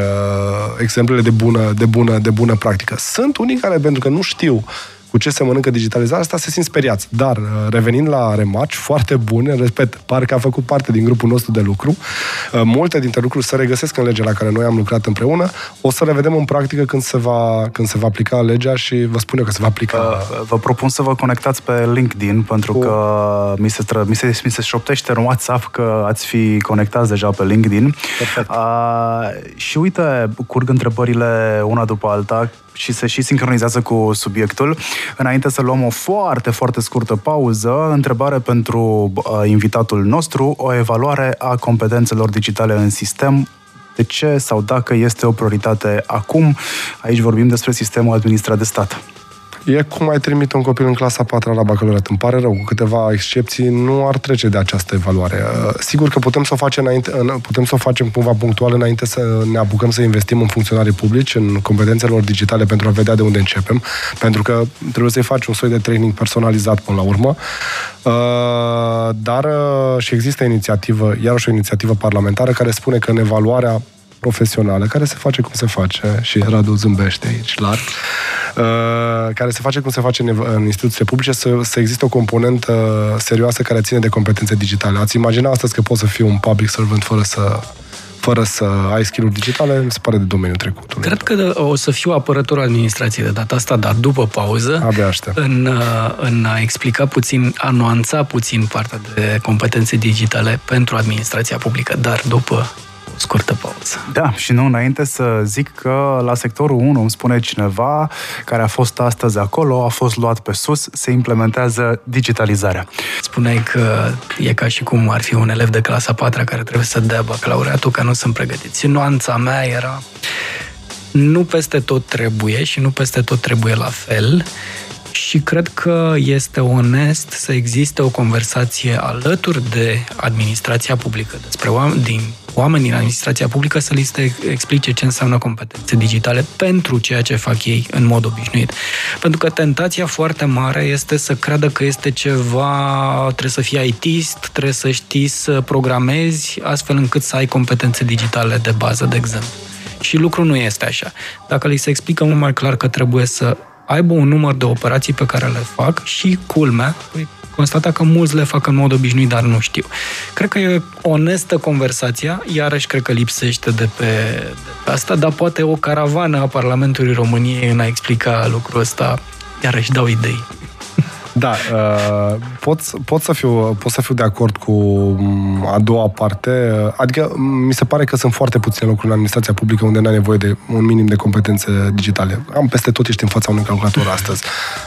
exemplele de bună, de bună, de bună practică. Sunt unii care, pentru că nu știu cu ce se mănâncă digitalizarea asta, se simt speriați. Dar, uh, revenind la remarci, foarte bune, repet, parcă a făcut parte din grupul nostru de lucru, uh, multe dintre lucruri se regăsesc în legea la care noi am lucrat împreună, o să le vedem în practică când se va, când se va aplica legea și vă spun eu că se va aplica. Uh, vă propun să vă conectați pe LinkedIn, pentru că mi se, tră, mi, se, mi se șoptește în WhatsApp că ați fi conectați deja pe LinkedIn. Perfect. Uh, și uite, curg întrebările una după alta și se și sincronizează cu subiectul. Înainte să luăm o foarte, foarte scurtă pauză, întrebare pentru uh, invitatul nostru, o evaluare a competențelor digitale în sistem de ce sau dacă este o prioritate acum. Aici vorbim despre sistemul administrat de stat. E cum ai trimite un copil în clasa 4 la bacalaureat. Îmi pare rău, cu câteva excepții, nu ar trece de această evaluare. Uh, sigur că putem să o facem, înainte, putem să o facem cumva punctual înainte să ne apucăm să investim în funcționarii publici, în competențele lor digitale pentru a vedea de unde începem, pentru că trebuie să-i faci un soi de training personalizat până la urmă. Uh, dar și există inițiativă, iarăși o inițiativă parlamentară care spune că în evaluarea profesională, care se face cum se face, și Radu zâmbește aici, larg, uh, care se face cum se face în, în instituțiile publice, să, să existe o componentă serioasă care ține de competențe digitale. Ați imagina astăzi că poți să fii un public servant fără să fără să ai skill digitale, mi se pare de domeniul trecutului. Cred că o să fiu apărător administrației de data asta, dar după pauză, Abia aștept. În, uh, în a explica puțin, a nuanța puțin partea de competențe digitale pentru administrația publică, dar după scurtă pauză. Da, și nu înainte să zic că la sectorul 1 îmi spune cineva care a fost astăzi acolo, a fost luat pe sus, se implementează digitalizarea. Spuneai că e ca și cum ar fi un elev de clasa 4 care trebuie să dea bacalaureatul, că nu sunt pregătiți. Nuanța mea era nu peste tot trebuie și nu peste tot trebuie la fel și cred că este onest să existe o conversație alături de administrația publică despre oameni, din oameni din administrația publică să li se explice ce înseamnă competențe digitale pentru ceea ce fac ei în mod obișnuit. Pentru că tentația foarte mare este să creadă că este ceva, trebuie să fii ITist, trebuie să știi să programezi, astfel încât să ai competențe digitale de bază, de exemplu. Și lucrul nu este așa. Dacă li se explică mult mai clar că trebuie să aibă un număr de operații pe care le fac și culmea, păi, constata că mulți le fac în mod obișnuit, dar nu știu. Cred că e onestă conversația, iarăși cred că lipsește de pe, de pe asta, dar poate o caravană a Parlamentului României în a explica lucrul ăsta, iarăși dau idei. Da, uh, pot, pot, să fiu, pot să fiu de acord cu mm, a doua parte. Adică mm, mi se pare că sunt foarte puține locuri în administrația publică unde n-ai nevoie de un minim de competențe digitale. Am peste tot ești în fața unui calculator astăzi.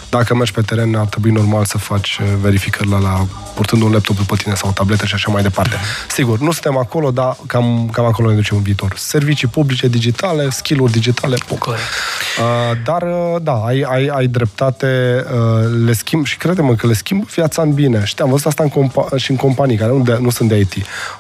Dacă mergi pe teren, ar trebui normal să faci uh, verificări la, la purtând un laptop pe tine sau o tabletă și așa mai departe. Sigur, nu suntem acolo, dar cam, cam acolo ne ducem în viitor. Servicii publice digitale, skill-uri digitale, poc. Uh, dar, uh, da, ai, ai, ai dreptate, uh, le schimb și credem că le schimb viața în bine. Și am văzut asta în compa- și în companii care nu, de, nu sunt de IT.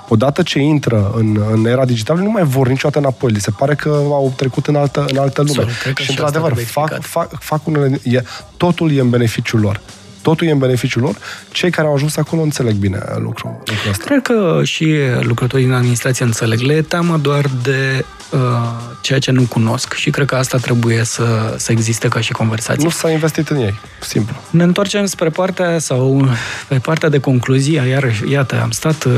Odată ce intră în, în era digitală, nu mai vor niciodată înapoi. Li se pare că au trecut în altă, în altă lume. Sorry, și, într-adevăr, fac, fac, fac unele... E, totul e în beneficiul lor totul e în beneficiul lor. Cei care au ajuns acolo înțeleg bine lucrul, lucrul ăsta. Cred că și lucrătorii din administrație înțeleg. Le e teamă doar de uh, ceea ce nu cunosc și cred că asta trebuie să, să existe ca și conversație. Nu s-a investit în ei, simplu. Ne întoarcem spre partea sau pe partea de concluzie, iar iată, am stat uh,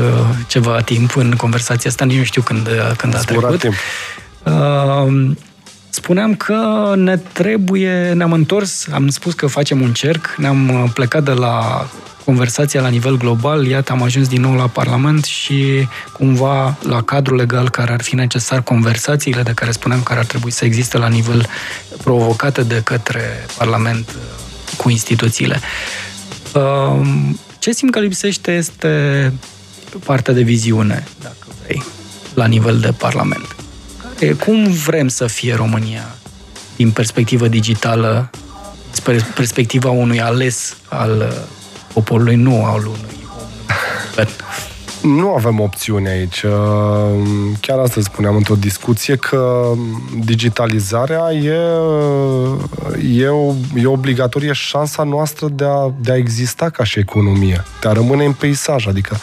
ceva timp în conversația asta, nici nu știu când, când a trecut. Timp. Uh, spuneam că ne trebuie, ne-am întors, am spus că facem un cerc, ne-am uh, plecat de la conversația la nivel global, iată, am ajuns din nou la Parlament și cumva la cadrul legal care ar fi necesar, conversațiile de care spuneam care ar trebui să existe la nivel provocate de către Parlament uh, cu instituțiile. Um, ce simt că lipsește este partea de viziune, dacă vrei, la nivel de Parlament. Cum vrem să fie România din perspectivă digitală, spre perspectiva unui ales al uh, poporului, nu al unui om nu avem opțiuni aici. Uh, chiar astăzi spuneam într-o discuție că digitalizarea e, e, o, e obligatorie șansa noastră de a, de a exista ca și economie, de a rămâne în peisaj. Adică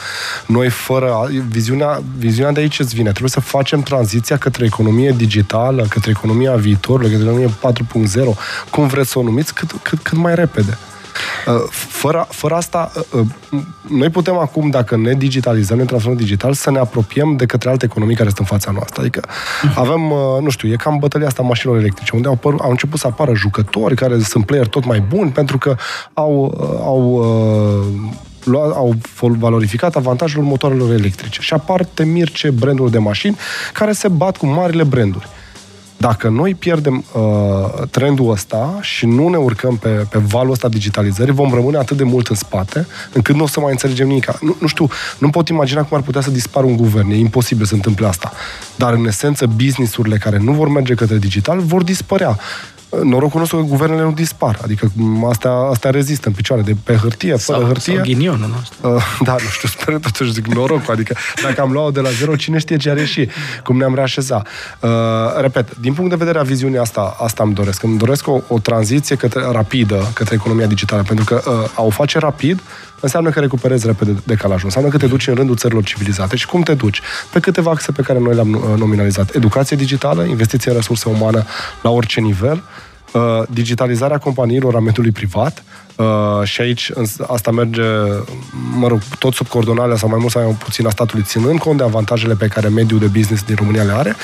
noi fără... Viziunea, viziunea de aici îți vine. Trebuie să facem tranziția către economie digitală, către economia viitorului, către economie 4.0, cum vreți să o numiți, cât, cât, cât mai repede. Uh, fără, fără asta, uh, uh, noi putem acum, dacă ne digitalizăm, ne transformăm digital, să ne apropiem de către alte economii care sunt în fața noastră. Adică avem, nu știu, e cam bătălia asta mașinilor electrice, unde au, păr- au început să apară jucători care sunt player tot mai buni pentru că au, au au valorificat avantajul motoarelor electrice. Și apar temirce branduri de mașini care se bat cu marile branduri. Dacă noi pierdem uh, trendul ăsta și nu ne urcăm pe, pe valul ăsta digitalizării, vom rămâne atât de mult în spate, încât nu o să mai înțelegem nimic. Nu, nu știu, nu pot imagina cum ar putea să dispară un guvern. E imposibil să întâmple asta. Dar, în esență, businessurile care nu vor merge către digital vor dispărea Norocul nostru că guvernele nu dispar. Adică asta, asta rezistă în picioare, de pe hârtie, fără sau, hârtie. Sau ghinionul nostru. Uh, da, nu știu, sper totuși zic norocul. Adică dacă am luat-o de la zero, cine știe ce are și cum ne-am reașezat. Uh, repet, din punct de vedere a viziunii asta, asta îmi doresc. Îmi doresc o, o tranziție către, rapidă către economia digitală, pentru că uh, a o face rapid înseamnă că recuperezi repede decalajul, înseamnă că te duci în rândul țărilor civilizate. Și cum te duci? Pe câteva axe pe care noi le-am uh, nominalizat. Educație digitală, investiție în resurse umană la orice nivel, uh, digitalizarea companiilor a mediului privat, Uh, și aici asta merge, mă rog, tot sub coordonarea sau mai mult sau mai puțin a statului, ținând cont de avantajele pe care mediul de business din România le are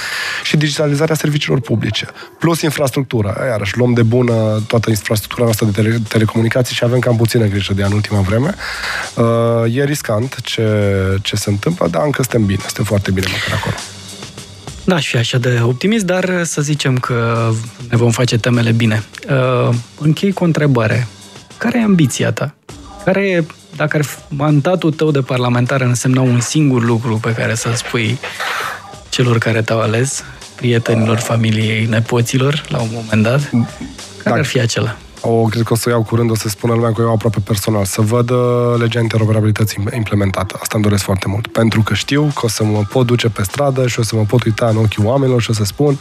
și digitalizarea serviciilor publice. Plus infrastructura. Iarăși, luăm de bună toată infrastructura noastră de tele- telecomunicații și avem cam puțină grijă de ea în ultima vreme. Uh, e riscant ce, ce se întâmplă, dar încă suntem bine, suntem foarte bine măcar acolo. N-aș fi așa de optimist, dar să zicem că ne vom face temele bine. Uh, închei cu o întrebare. Care e ambiția ta? Care e, dacă ar, mandatul tău de parlamentar însemna un singur lucru pe care să-l spui celor care te-au ales, prietenilor, familiei, nepoților, la un moment dat, care Dacă- ar fi acela? O, cred că o să o iau curând, o să spună lumea că eu aproape personal, să văd uh, legea interoperabilității implementată. Asta îmi doresc foarte mult. Pentru că știu că o să mă pot duce pe stradă și o să mă pot uita în ochii oamenilor și o să spun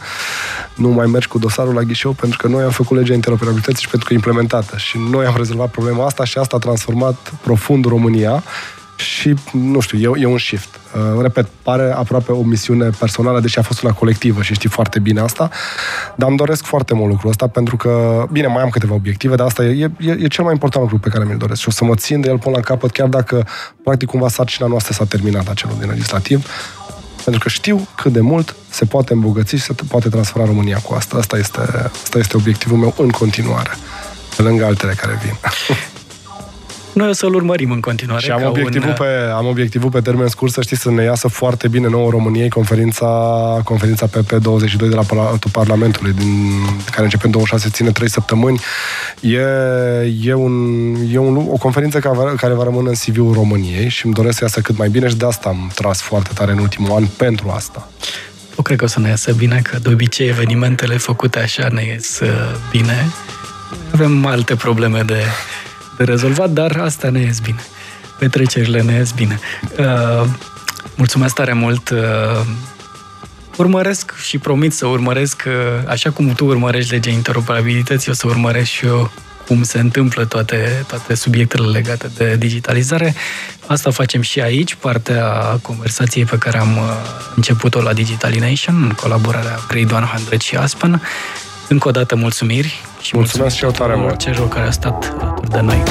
nu mai mergi cu dosarul la ghișeu pentru că noi am făcut legea interoperabilității și pentru că e implementată. Și noi am rezolvat problema asta și asta a transformat profund România și, nu știu, e, e un shift. Uh, repet, pare aproape o misiune personală, deși a fost una colectivă și știi foarte bine asta, dar îmi doresc foarte mult lucrul ăsta pentru că, bine, mai am câteva obiective, dar asta e, e, e cel mai important lucru pe care mi-l doresc și o să mă țin de el până la capăt, chiar dacă, practic, cumva sarcina noastră s-a terminat acelul din legislativ, pentru că știu cât de mult se poate îmbogăți și se poate transforma România cu asta. Asta este, asta este obiectivul meu în continuare, pe lângă altele care vin. Noi o să-l urmărim în continuare. Și am ca obiectivul, un, pe, am obiectivul pe termen scurt să știți să ne iasă foarte bine nouă României conferința, conferința PP22 de la Palatul Parlamentului, din, care începe în 26, ține 3 săptămâni. E, e, un, e un, o conferință care va, care va rămâne în CV-ul României și îmi doresc să iasă cât mai bine și de asta am tras foarte tare în ultimul an pentru asta. Eu cred că o să ne iasă bine, că de obicei evenimentele făcute așa ne ies uh, bine. Avem alte probleme de, de rezolvat, dar asta ne ies bine. Petrecerile ne ies bine. Uh, mulțumesc tare mult! Uh, urmăresc și promit să urmăresc, uh, așa cum tu urmărești legea interoperabilității, o să urmăresc și eu cum se întâmplă toate, toate subiectele legate de digitalizare. Asta facem și aici, partea conversației pe care am uh, început-o la Digitalination, în colaborarea Grade 100 și Aspen. Încă o dată mulțumiri și Mulțumesc și eu tare tuturor mult. celor care au stat alături de noi.